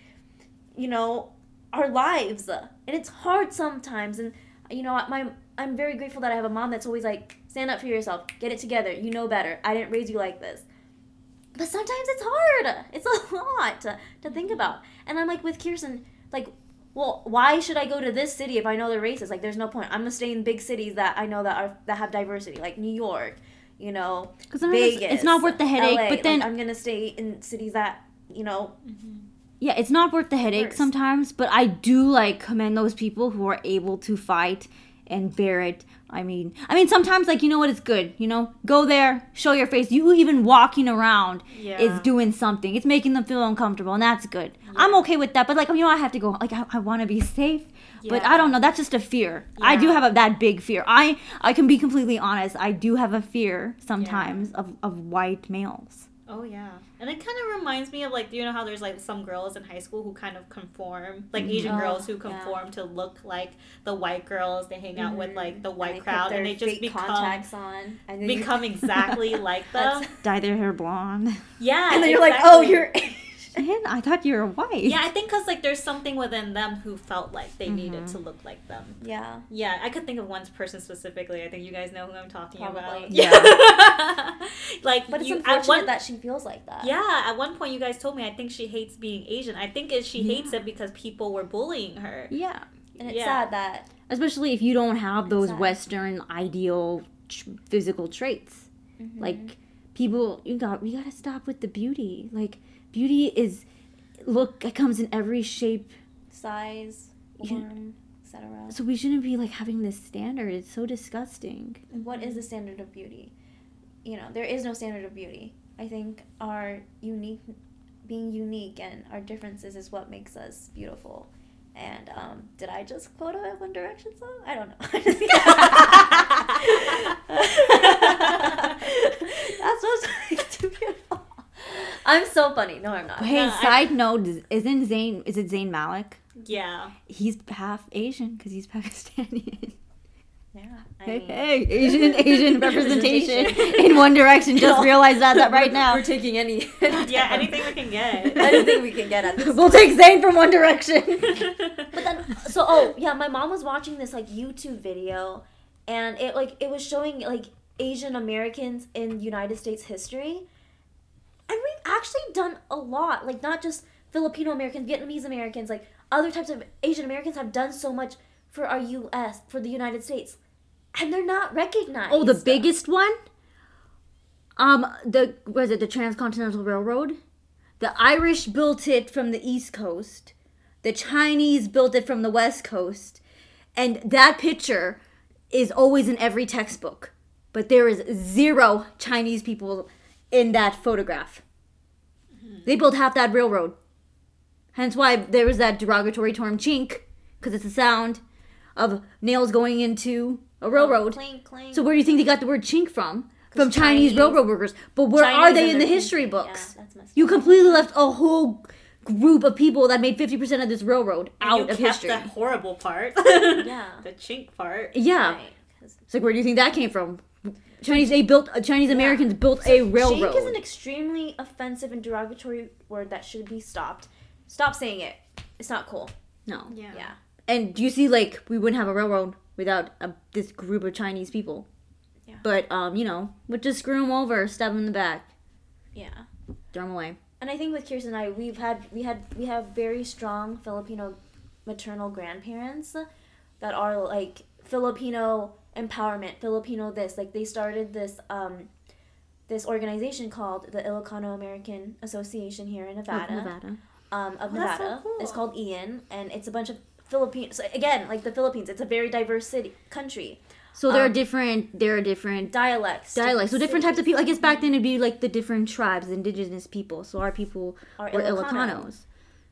you know, our lives. And it's hard sometimes. And, you know, my. I'm very grateful that I have a mom that's always like, stand up for yourself, get it together, you know better. I didn't raise you like this. But sometimes it's hard. It's a [laughs] lot to, to think mm-hmm. about. And I'm like with Kirsten, like, well, why should I go to this city if I know they're racist? Like, there's no point. I'm gonna stay in big cities that I know that are that have diversity, like New York, you know, Because it's, it's not worth the headache. LA. But then, Like, I'm gonna stay in cities that you know. Mm-hmm. yeah, it's not worth the headache sometimes. But I do like commend those people who are able to fight and bear it. I mean, I mean, sometimes like you know what, it's good. You know, go there, show your face. You even walking around Yeah. is doing something. It's making them feel uncomfortable, and that's good. I'm okay with that. But like, you know, I have to go. Like, I, I want to be safe. But I don't know. That's just a fear. I do have a, that big fear. I I can be completely honest. I do have a fear sometimes of, of white males. Oh yeah, and it kind of reminds me of like do you know how there's like some girls in high school who kind of conform, like mm-hmm. Asian Oh, girls who yeah. conform to look like the white girls. They hang out with mm-hmm. like the white put crowd, and they just become contacts on. And you- become [laughs] exactly like them. [laughs] Dye their hair blonde. Yeah, and then you're like, oh, you're. Man, I thought you were white. Yeah, I think because like there's something within them who felt like they needed Mm-hmm. to look like them. yeah. Yeah, I could think of one person specifically. I think you guys know who I'm talking about. [laughs] Yeah. [laughs] like But it's you, unfortunate at one, that she feels like that. Yeah, at one point you guys told me I think she hates being Asian. I think it, she hates it because people were bullying her. Yeah. And it's Yeah. sad that. Especially if you don't have those Exactly. Western ideal tr- physical traits. Mm-hmm. Like people, you got we gotta stop with the beauty. Like beauty is look. It comes in every shape. size, form, etc. So we shouldn't be like having this standard. It's so disgusting. What is the standard of beauty? You know, there is no standard of beauty. I think our unique, being unique and our differences is what makes us beautiful. And um, did I just quote a One Direction song? I don't know. [laughs] [laughs] That's what's like too beautiful. I'm so funny. No, I'm not. Hey, No, I- side note: isn't Zayn? Is it Zayn Malik? Yeah. He's half Asian because he's Pakistani. [laughs] Yeah. I hey, mean, hey, Asian Asian [laughs] representation Representation. in One Direction. Just realized that, that [laughs] right now. We're taking any. Yeah, anything we can get. anything we can get at this We'll take Zayn from One Direction. But then, so oh yeah, my mom was watching this like YouTube video, and it like it was showing like Asian Americans in United States history, and we've actually done a lot. Like not just Filipino Americans, Vietnamese Americans, like other types of Asian Americans have done so much for our U.S. for the United States, and they're not recognized. Oh, the biggest one? Um, the was it the Transcontinental Railroad? The Irish built it from the East Coast. The Chinese built it from the West Coast. And that picture is always in every textbook. But there is zero Chinese people in that photograph. They built half that railroad. Hence why there was that derogatory term chink, because it's a sound of nails going into a oh, railroad. Clink, clink. So where do you think they got the word chink from? From Chinese, Chinese- railroad workers. But where Chinese are they in the history country. books? Yeah, that's You completely left a whole group of people that made 50% of this railroad out you of kept history. that horrible part. Yeah. [laughs] The chink part. Yeah. Right, 'cause It's like where do you think that came from? Chinese they built uh, Chinese Americans built a railroad. Shake is an extremely offensive and derogatory word that should be stopped. Stop saying it. It's not cool. no. Yeah. Yeah. And do you see like we wouldn't have a railroad without a, this group of Chinese people. Yeah. But um, you know, would just screw them over, stab them in the back, Yeah. throw them away. And I think with Kirsten and I, we've had we had we have very strong Filipino maternal grandparents that are like Filipino empowerment, Filipino this. Like they started this um this organization called the Ilocano American Association here in Of Nevada. Nevada. um, of Oh, that's so Nevada. cool. It's called Ian, and it's a bunch of Philippines. So again, like the Philippines, it's a very diverse city country. So there are Um, different there are different Dialects, dialects. So different types of people. I guess back then it'd be like the different tribes, indigenous people. So our people Are were Ilocano. Ilocanos.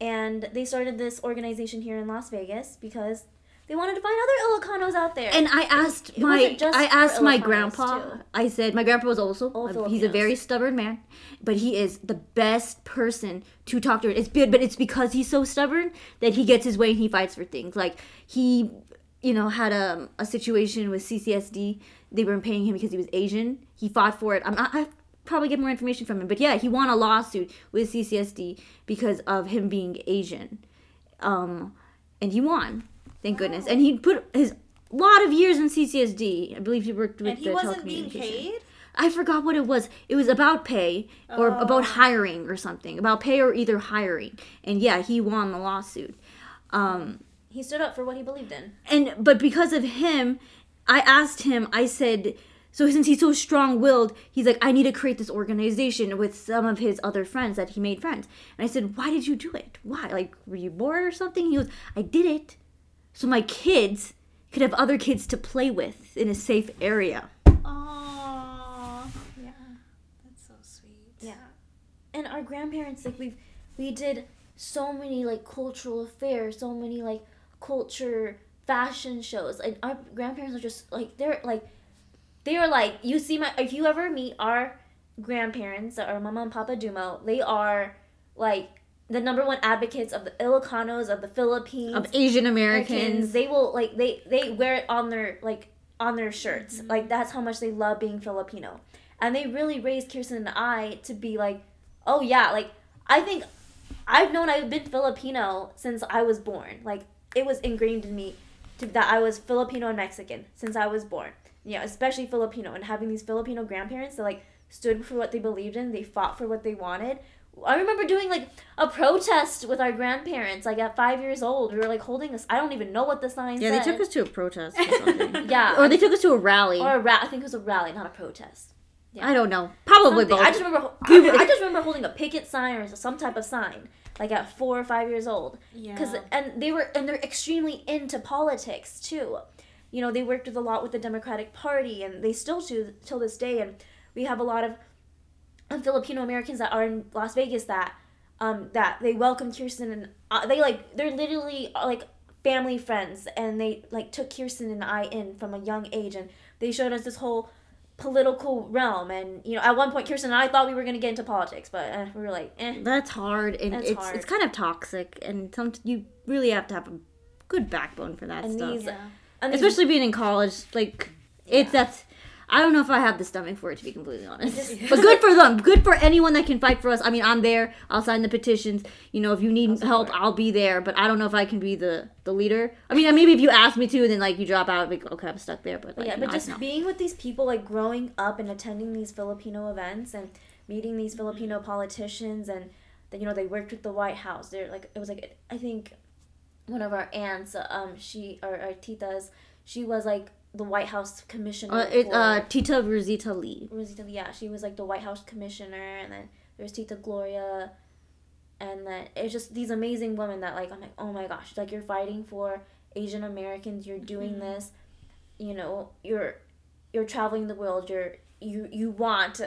and they started this organization here in Las Vegas because they wanted to find other Ilocanos out there. And I asked it my just I asked my grandpa. too. I said my grandpa was also All he's a very stubborn man, but he is the best person to talk to. It's good, but it's because he's so stubborn that he gets his way and he fights for things. Like he, you know, had a a situation with CCSD. They weren't paying him because he was Asian. He fought for it. I'm not. I probably get more information from him, but yeah, he won a lawsuit with CCSD because of him being Asian um, and he won. Thank goodness. And he put his lot of years in CCSD. I believe he worked with And he the wasn't being paid? I forgot what it was. It was about pay or Oh. about hiring or something. About pay or either hiring. And yeah, he won the lawsuit. Um, he stood up for what he believed in. and but because of him, I asked him. I said, so since he's so strong-willed, he's like, I need to create this organization with some of his other friends that he made friends. And I said, why did you do it? Why? Like, were you bored or something? He goes, I did it so my kids could have other kids to play with in a safe area. Aww. Yeah. That's so sweet. Yeah. And our grandparents, like we've we did so many like cultural affairs, so many like culture fashion shows. Like our grandparents are just like they're like they are like you see my if you ever meet our grandparents, or Mama and Papa Dumo, they are like the number one advocates of the Ilocanos of the Philippines of Asian Americans. They will like they they wear it on their like on their shirts. Mm-hmm. Like that's how much they love being Filipino. And they really raised Kirsten and I to be like, oh yeah, like I think I've known I've been Filipino since I was born. Like it was ingrained in me to, that I was Filipino and Mexican since I was born. Yeah, especially Filipino and having these Filipino grandparents that like stood for what they believed in, they fought for what they wanted. I remember doing like a protest with our grandparents, like at five years old. We were like holding this. I don't even know what the sign yeah, said. they took us to a protest or [laughs] something. yeah, or they took us to a rally. Or a ra- I think it was a rally, not a protest. Yeah. I don't know. Probably Something. both. I just remember. I, I just remember holding a picket sign or some type of sign, like at four or five years old. Yeah. Because and they were and they're extremely into politics too. You know, they worked with a lot with the Democratic Party, and they still do till this day. And we have a lot of Filipino Americans that are in Las Vegas that um, that they welcome Kirsten and uh, they like they're literally uh, like family friends, and they like took Kirsten and I in from a young age, and they showed us this whole political realm and you know at one point kirsten and i thought we were going to get into politics but uh, we were like eh. that's hard and That's it's hard. it's kind of toxic and some you really have to have a good backbone for that and stuff these, Yeah. and these especially being in college like it's that's I don't know if I have the stomach for it to be completely honest. but good for them. Good for anyone that can fight for us. I mean, I'm there. I'll sign the petitions. You know, if you need help, I'll be there. But I don't know if I can be the the leader. I mean, maybe if you ask me to, then like you drop out, like okay, I'm stuck there. But like, yeah, but know, I just know. being with these people, like growing up and attending these Filipino events and meeting these Filipino politicians, and then you know they worked with the White House. They're like it was like I think one of our aunts, um, she or our titas, she was like the White House commissioner. Uh, it, uh, Tita Rosita Lee. Rosita, yeah, she was like the White House commissioner, and then there's Tita Gloria, and then it's just these amazing women that like I'm like, oh my gosh, like you're fighting for Asian Americans, you're doing Mm-hmm. this, you know, you're you're traveling the world, you're you you want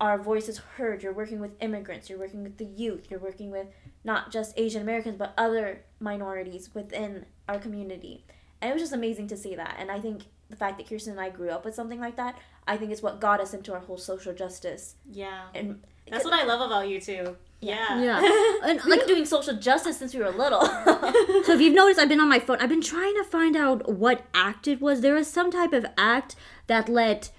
our voices heard. You're working with immigrants, you're working with the youth, you're working with not just Asian Americans but other minorities within our community. And it was just amazing to see that. And I think the fact that Kirsten and I grew up with something like that, I think is what got us into our whole social justice. Yeah. And That's what I love about you too. Yeah. Yeah, [laughs] and we've like doing social justice since we were little. [laughs] So if you've noticed, I've been on my phone. I've been trying to find out what act it was. There was some type of act that let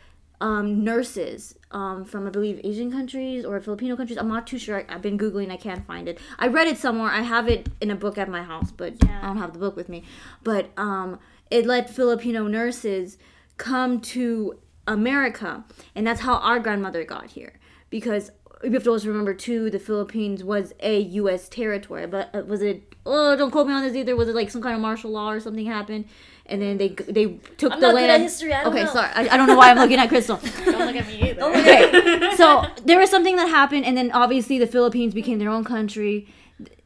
um, nurses um, from, I believe, Asian countries or Filipino countries. I'm not too sure. I, I've been googling. I can't find it. I read it somewhere. I have it in a book at my house, but Yeah. I don't have the book with me. But um, it let Filipino nurses come to America, and that's how our grandmother got here. Because you have to also remember too, the Philippines was a U.S. territory, but uh, was it? Oh, don't quote me on this either. Was it like some kind of martial law or something happened, and then they they took I'm the land? history, I don't okay, know. sorry, I, I don't know why I'm looking at Crystal. [laughs] Don't look at me either. Okay, so there was something that happened, and then obviously the Philippines became their own country,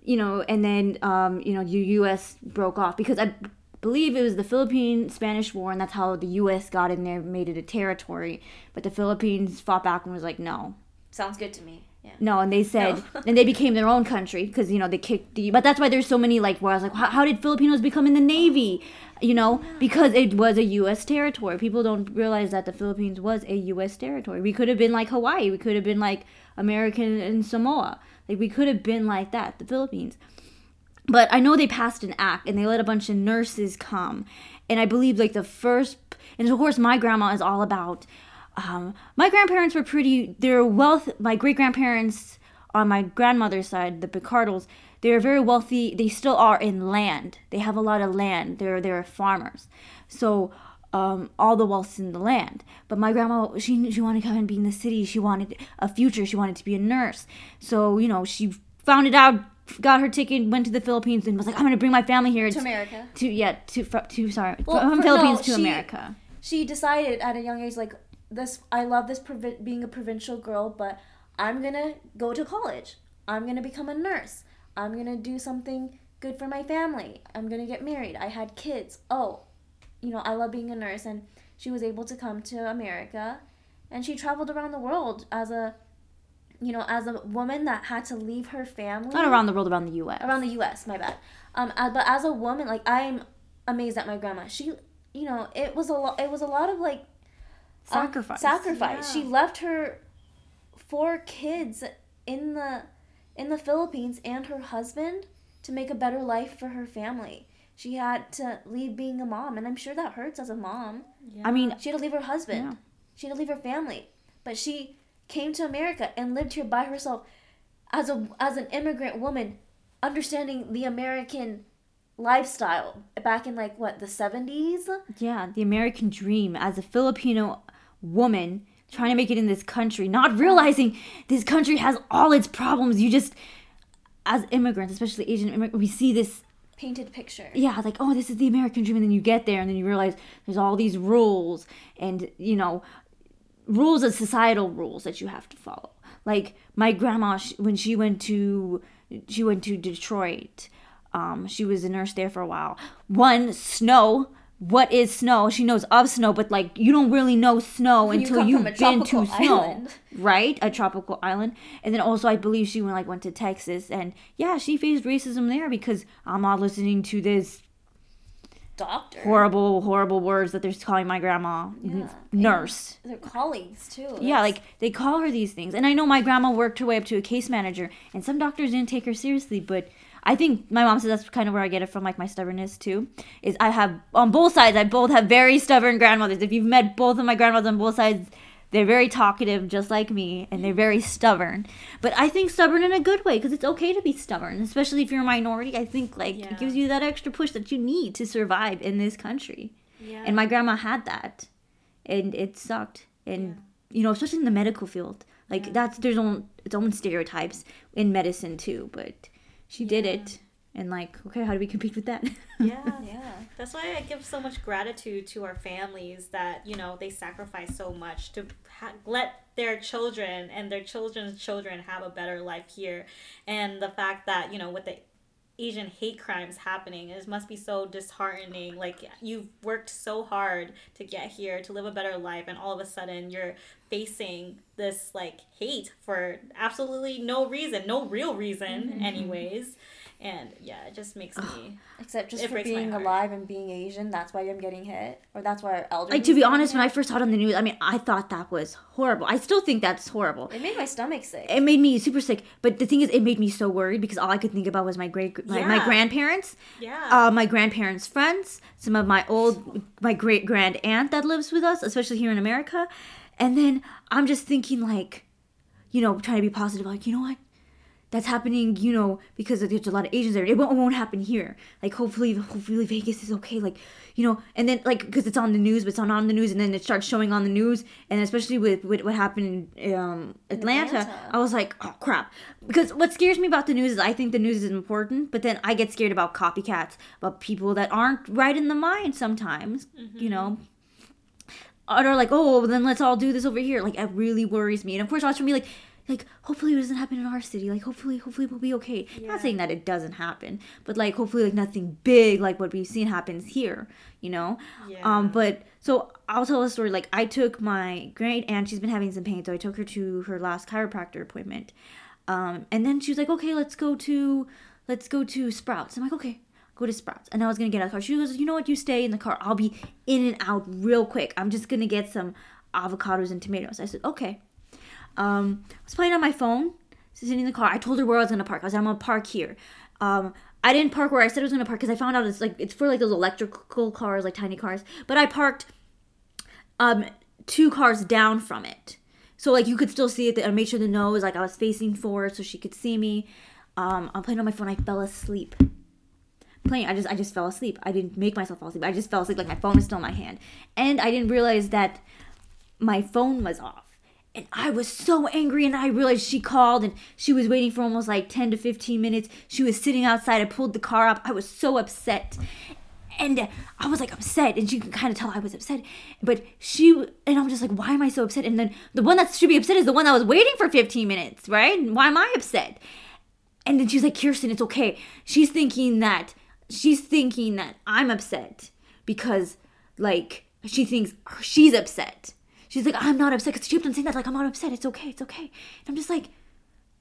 you know, and then um, you know the U.S. broke off because I believe it was the Philippine Spanish War, and that's how the U.S. got in there, made it a territory. But the Philippines fought back and was like, no, Sounds good to me. Yeah. no, and they said, No. and they became their own country because you know they kicked the. But that's why there's so many like where I was like, how, how did Filipinos become in the navy? You know, because it was a U.S. territory. People don't realize that the Philippines was a U.S. territory. We could have been like Hawaii. We could have been like American and Samoa. Like we could have been like that, the Philippines. But I know they passed an act and they let a bunch of nurses come. And I believe like the first and of course my grandma is all about um, my grandparents were pretty they're wealth my great grandparents on my grandmother's side, the Picardos, they're very wealthy. They still are in land. They have a lot of land. They're they're farmers. So um, all the wealth's in the land. But my grandma, she she wanted to come and be in the city. She wanted a future. She wanted to be a nurse. So you know, she found it out, got her ticket, went to the Philippines, and was like, I'm gonna bring my family here To America. to yeah to fr- to sorry Well, from Philippines no, to she- America. She decided at a young age, like this. I love this provi- being a provincial girl, but I'm gonna go to college. I'm gonna become a nurse. I'm gonna do something good for my family. I'm gonna get married. I had kids. Oh, you know, I love being a nurse, and she was able to come to America, and she traveled around the world as a, you know, as a woman that had to leave her family Not around the world, around the U.S. around the U.S. My bad. Um, uh, but as a woman, like I'm amazed at my grandma. She, you know, it was a lot. It was a lot of like um, Sacrifice. sacrifice. Yeah. She left her four kids in the in the Philippines and her husband to make a better life for her family. She had to leave being a mom, and I'm sure that hurts as a mom. Yeah. I mean, she had to leave her husband. Yeah. She had to leave her family, but she came to America and lived here by herself as a as an immigrant woman, understanding the American lifestyle back in like what the 70s yeah the american dream as a filipino woman trying to make it in this country not realizing this country has all its problems you just as immigrants especially asian immigrants we see this painted picture yeah like oh this is the american dream and then you get there and then you realize there's all these rules and you know rules of societal rules that you have to follow like my grandma when she went to she went to detroit um, she was a nurse there for a while. One, snow. What is snow? She knows of snow, but like you don't really know snow you until you've been to island. snow, [laughs] right? A tropical island. And then also, I believe she went like went to Texas, and yeah, she faced racism there because I'm not listening to this doctor horrible horrible words that they're calling my grandma yeah. nurse and their colleagues too That's... yeah like they call her these things and i know my grandma worked her way up to a case manager and some doctors didn't take her seriously but I think my mom says that's kind of where I get it from, like my stubbornness too. Is I have on both sides, I both have very stubborn grandmothers. If you've met both of my grandmothers on both sides, they're very talkative, just like me, and they're very stubborn. But I think stubborn in a good way because it's okay to be stubborn, especially if you're a minority. I think like yeah. it gives you that extra push that you need to survive in this country. Yeah. And my grandma had that, and it sucked. And yeah. you know, especially in the medical field, like that's there's own its own stereotypes in medicine too, but she yeah. did it. And like okay how do we compete with that? [laughs] Yeah yeah. That's why i give so much gratitude to our families that you know they sacrifice so much to ha- let their children and their children's children have a better life here. And the fact that you know with the asian hate crimes happening it must be so disheartening. Like you've worked so hard to get here to live a better life and all of a sudden you're facing this like hate for absolutely no reason no real reason mm-hmm. anyways and yeah, it just makes me. Except just for being alive and being Asian, that's why I'm getting hit, or that's why our elders. Like to be honest, hit. when I first saw it on the news, I mean, I thought that was horrible. I still think that's horrible. It made my stomach sick. It made me super sick. But the thing is, it made me so worried because all I could think about was my great, my, yeah. my grandparents, yeah, uh, my grandparents' friends, some of my old, my great grand aunt that lives with us, especially here in America, and then I'm just thinking like, you know, trying to be positive, like you know what that's happening, you know, because there's a lot of Asians there. It won't, it won't happen here. Like, hopefully, hopefully Vegas is okay. Like, you know, and then like because it's on the news, but it's not on the news, and then it starts showing on the news, and especially with, with what happened in um, Atlanta, Atlanta, I was like, oh crap. Because what scares me about the news is I think the news is important, but then I get scared about copycats, about people that aren't right in the mind sometimes. Mm-hmm. You know, or like, oh, well, then let's all do this over here. Like, it really worries me. And of course, watching me like like hopefully it doesn't happen in our city like hopefully hopefully we'll be okay yeah. not saying that it doesn't happen but like hopefully like nothing big like what we've seen happens here you know yeah. um but so i'll tell a story like i took my great aunt she's been having some pain so i took her to her last chiropractor appointment um and then she was like okay let's go to let's go to sprouts i'm like okay go to Sprouts. And I was gonna get out of the car. She goes, you know what, you stay in the car. I'll be in and out real quick. I'm just gonna get some avocados and tomatoes. I said, okay. Um, I was playing on my phone, sitting in the car. I told her where I was gonna park. I like, I'm gonna park here. Um, I didn't park where I said I was gonna park because I found out it's like it's for like those electrical cars, like tiny cars. But I parked um two cars down from it, so like you could still see it. I made sure the nose like I was facing forward so she could see me. Um, I'm playing on my phone. I fell asleep. Playing, I just I just fell asleep. I didn't make myself fall asleep. I just fell asleep like my phone was still in my hand, and I didn't realize that my phone was off and I was so angry and I realized she called and she was waiting for almost like 10 to 15 minutes. She was sitting outside. I pulled the car up. I was so upset. And I was like upset, and she could kind of tell I was upset. But she, and I'm just like, why am I so upset? And then the one that should be upset is the one that was waiting for 15 minutes, right? Why am I upset? And then she's like, Kirsten, it's okay. She's thinking that, she's thinking that I'm upset because, like, she thinks she's upset she's like, I'm not upset because she kept on saying that, like, I'm not upset. It's okay. It's okay. And I'm just like,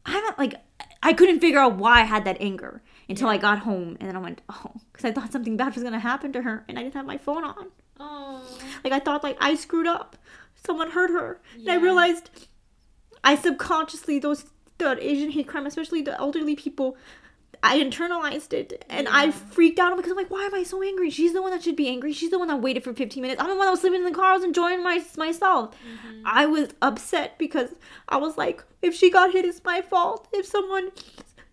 I'm not like, I couldn't figure out why I had that anger until. I got home. And then I went, oh, because I thought something bad was going to happen to her and I didn't have my phone on. Oh. Like, I thought, like, I screwed up. Someone hurt her. Yeah. And I realized I subconsciously those the Asian hate crime, especially the elderly people, I internalized it and I freaked out because I'm like, why am I so angry? She's the one that should be angry. She's the one that waited for 15 minutes. I'm the one that was sleeping in the car. I was enjoying my, myself. Mm-hmm. I was upset because I was like, if she got hit, it's my fault. If someone,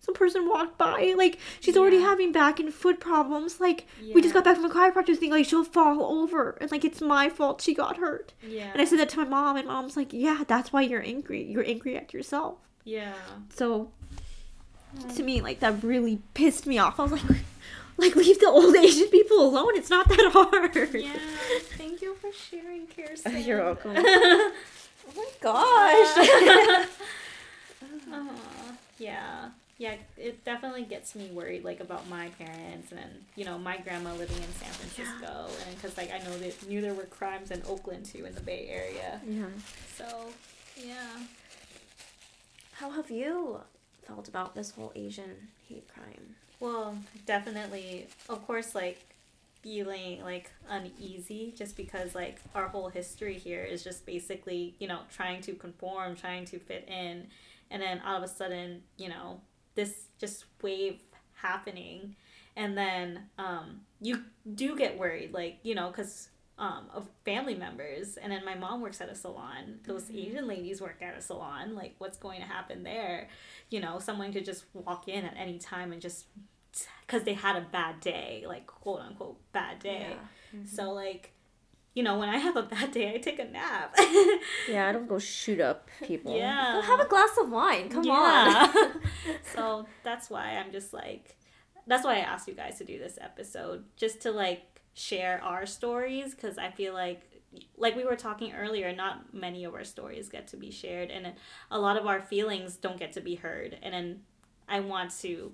some person walked by, like, she's yeah. already having back and foot problems. Like, yeah. we just got back from a chiropractor thing. Like, she'll fall over. And, like, it's my fault she got hurt. Yeah. And I said that to my mom, and mom's like, yeah, that's why you're angry. You're angry at yourself. Yeah. So to me like that really pissed me off. I was like [laughs] like leave the old Asian people alone. It's not that hard. Yeah. Thank you for sharing, Kirsten. Oh, [laughs] you're welcome. [laughs] oh my gosh. yeah. Yeah, it definitely gets me worried, like about my parents and you know my grandma living in San Francisco, yeah. and because like I know that knew there were crimes in Oakland too in the Bay Area. Yeah. So, yeah. How have you felt about this whole Asian hate crime? Well, definitely, of course, like feeling like uneasy just because like our whole history here is just basically, you know, trying to conform, trying to fit in. And then all of a sudden, you know, this just wave happening. And then um, you do get worried, like, you know, because um, of family members. And then my mom works at a salon. Those mm-hmm. Asian ladies work at a salon. Like, what's going to happen there? You know, someone could just walk in at any time and just because they had a bad day, like quote unquote bad day. Yeah. Mm-hmm. So like, you know, when I have a bad day, I take a nap. [laughs] yeah, I don't go shoot up people. Yeah, go have a glass of wine. Come yeah. on. [laughs] [laughs] so that's why I'm just like, that's why I asked you guys to do this episode, just to like share our stories because I feel like like we were talking earlier, not many of our stories get to be shared, and a lot of our feelings don't get to be heard. And then I want to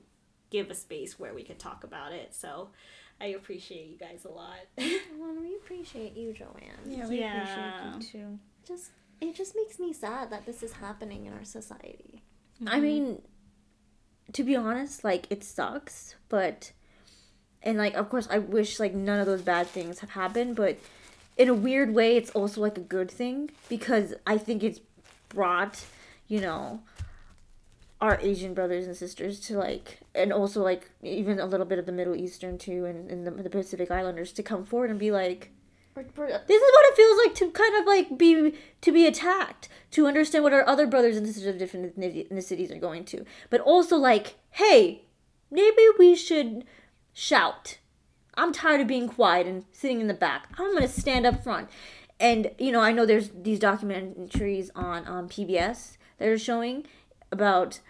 give a space where we could talk about it. So I appreciate you guys a lot. [laughs] well, we appreciate you, Joanne. Yeah, we yeah. appreciate you too. Just it just makes me sad that this is happening in our society. Mm-hmm. I mean, to be honest, like it sucks, but and like of course I wish like none of those bad things have happened, but in a weird way it's also like a good thing because I think it's brought, you know, our Asian brothers and sisters to like and also like even a little bit of the Middle Eastern too and, and the, the Pacific Islanders to come forward and be like uh, this is what it feels like to kind of like be to be attacked to understand what our other brothers and sisters of different ethnicities are going to. But also like hey maybe we should shout. I'm tired of being quiet and sitting in the back. I'm going to stand up front. And, you know, I know there's these documentaries on um, PBS that are showing about,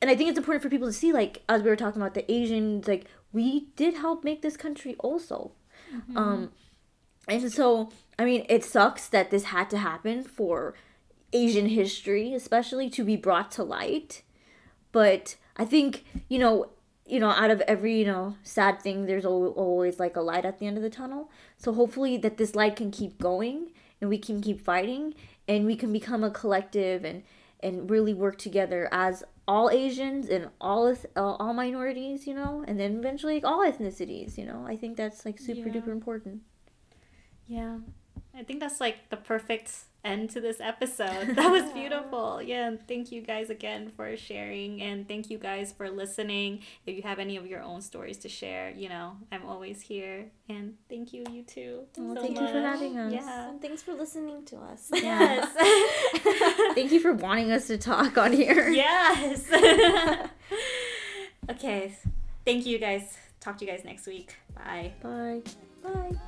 and I think it's important for people to see, like, as we were talking about the Asians, like, we did help make this country also. Mm-hmm. Um, and so, I mean, it sucks that this had to happen for Asian history, especially to be brought to light. But I think, you know, you know, out of every, you know, sad thing, there's always like a light at the end of the tunnel. So hopefully that this light can keep going and we can keep fighting and we can become a collective and and really work together as all Asians and all all minorities, you know, and then eventually all ethnicities, you know. I think that's like super yeah. duper important. Yeah. I think that's like the perfect end to this episode. [laughs] That was [laughs] beautiful. Yeah, and thank you guys again for sharing and thank you guys for listening. If you have any of your own stories to share, you know, I'm always here. And thank you, you too. Well, so thank much. you for having us. Yeah. And thanks for listening to us. Yes. [laughs] thank you for wanting us to talk on here. Yes. okay. Thank you guys. Talk to you guys next week. Bye. Bye. Bye.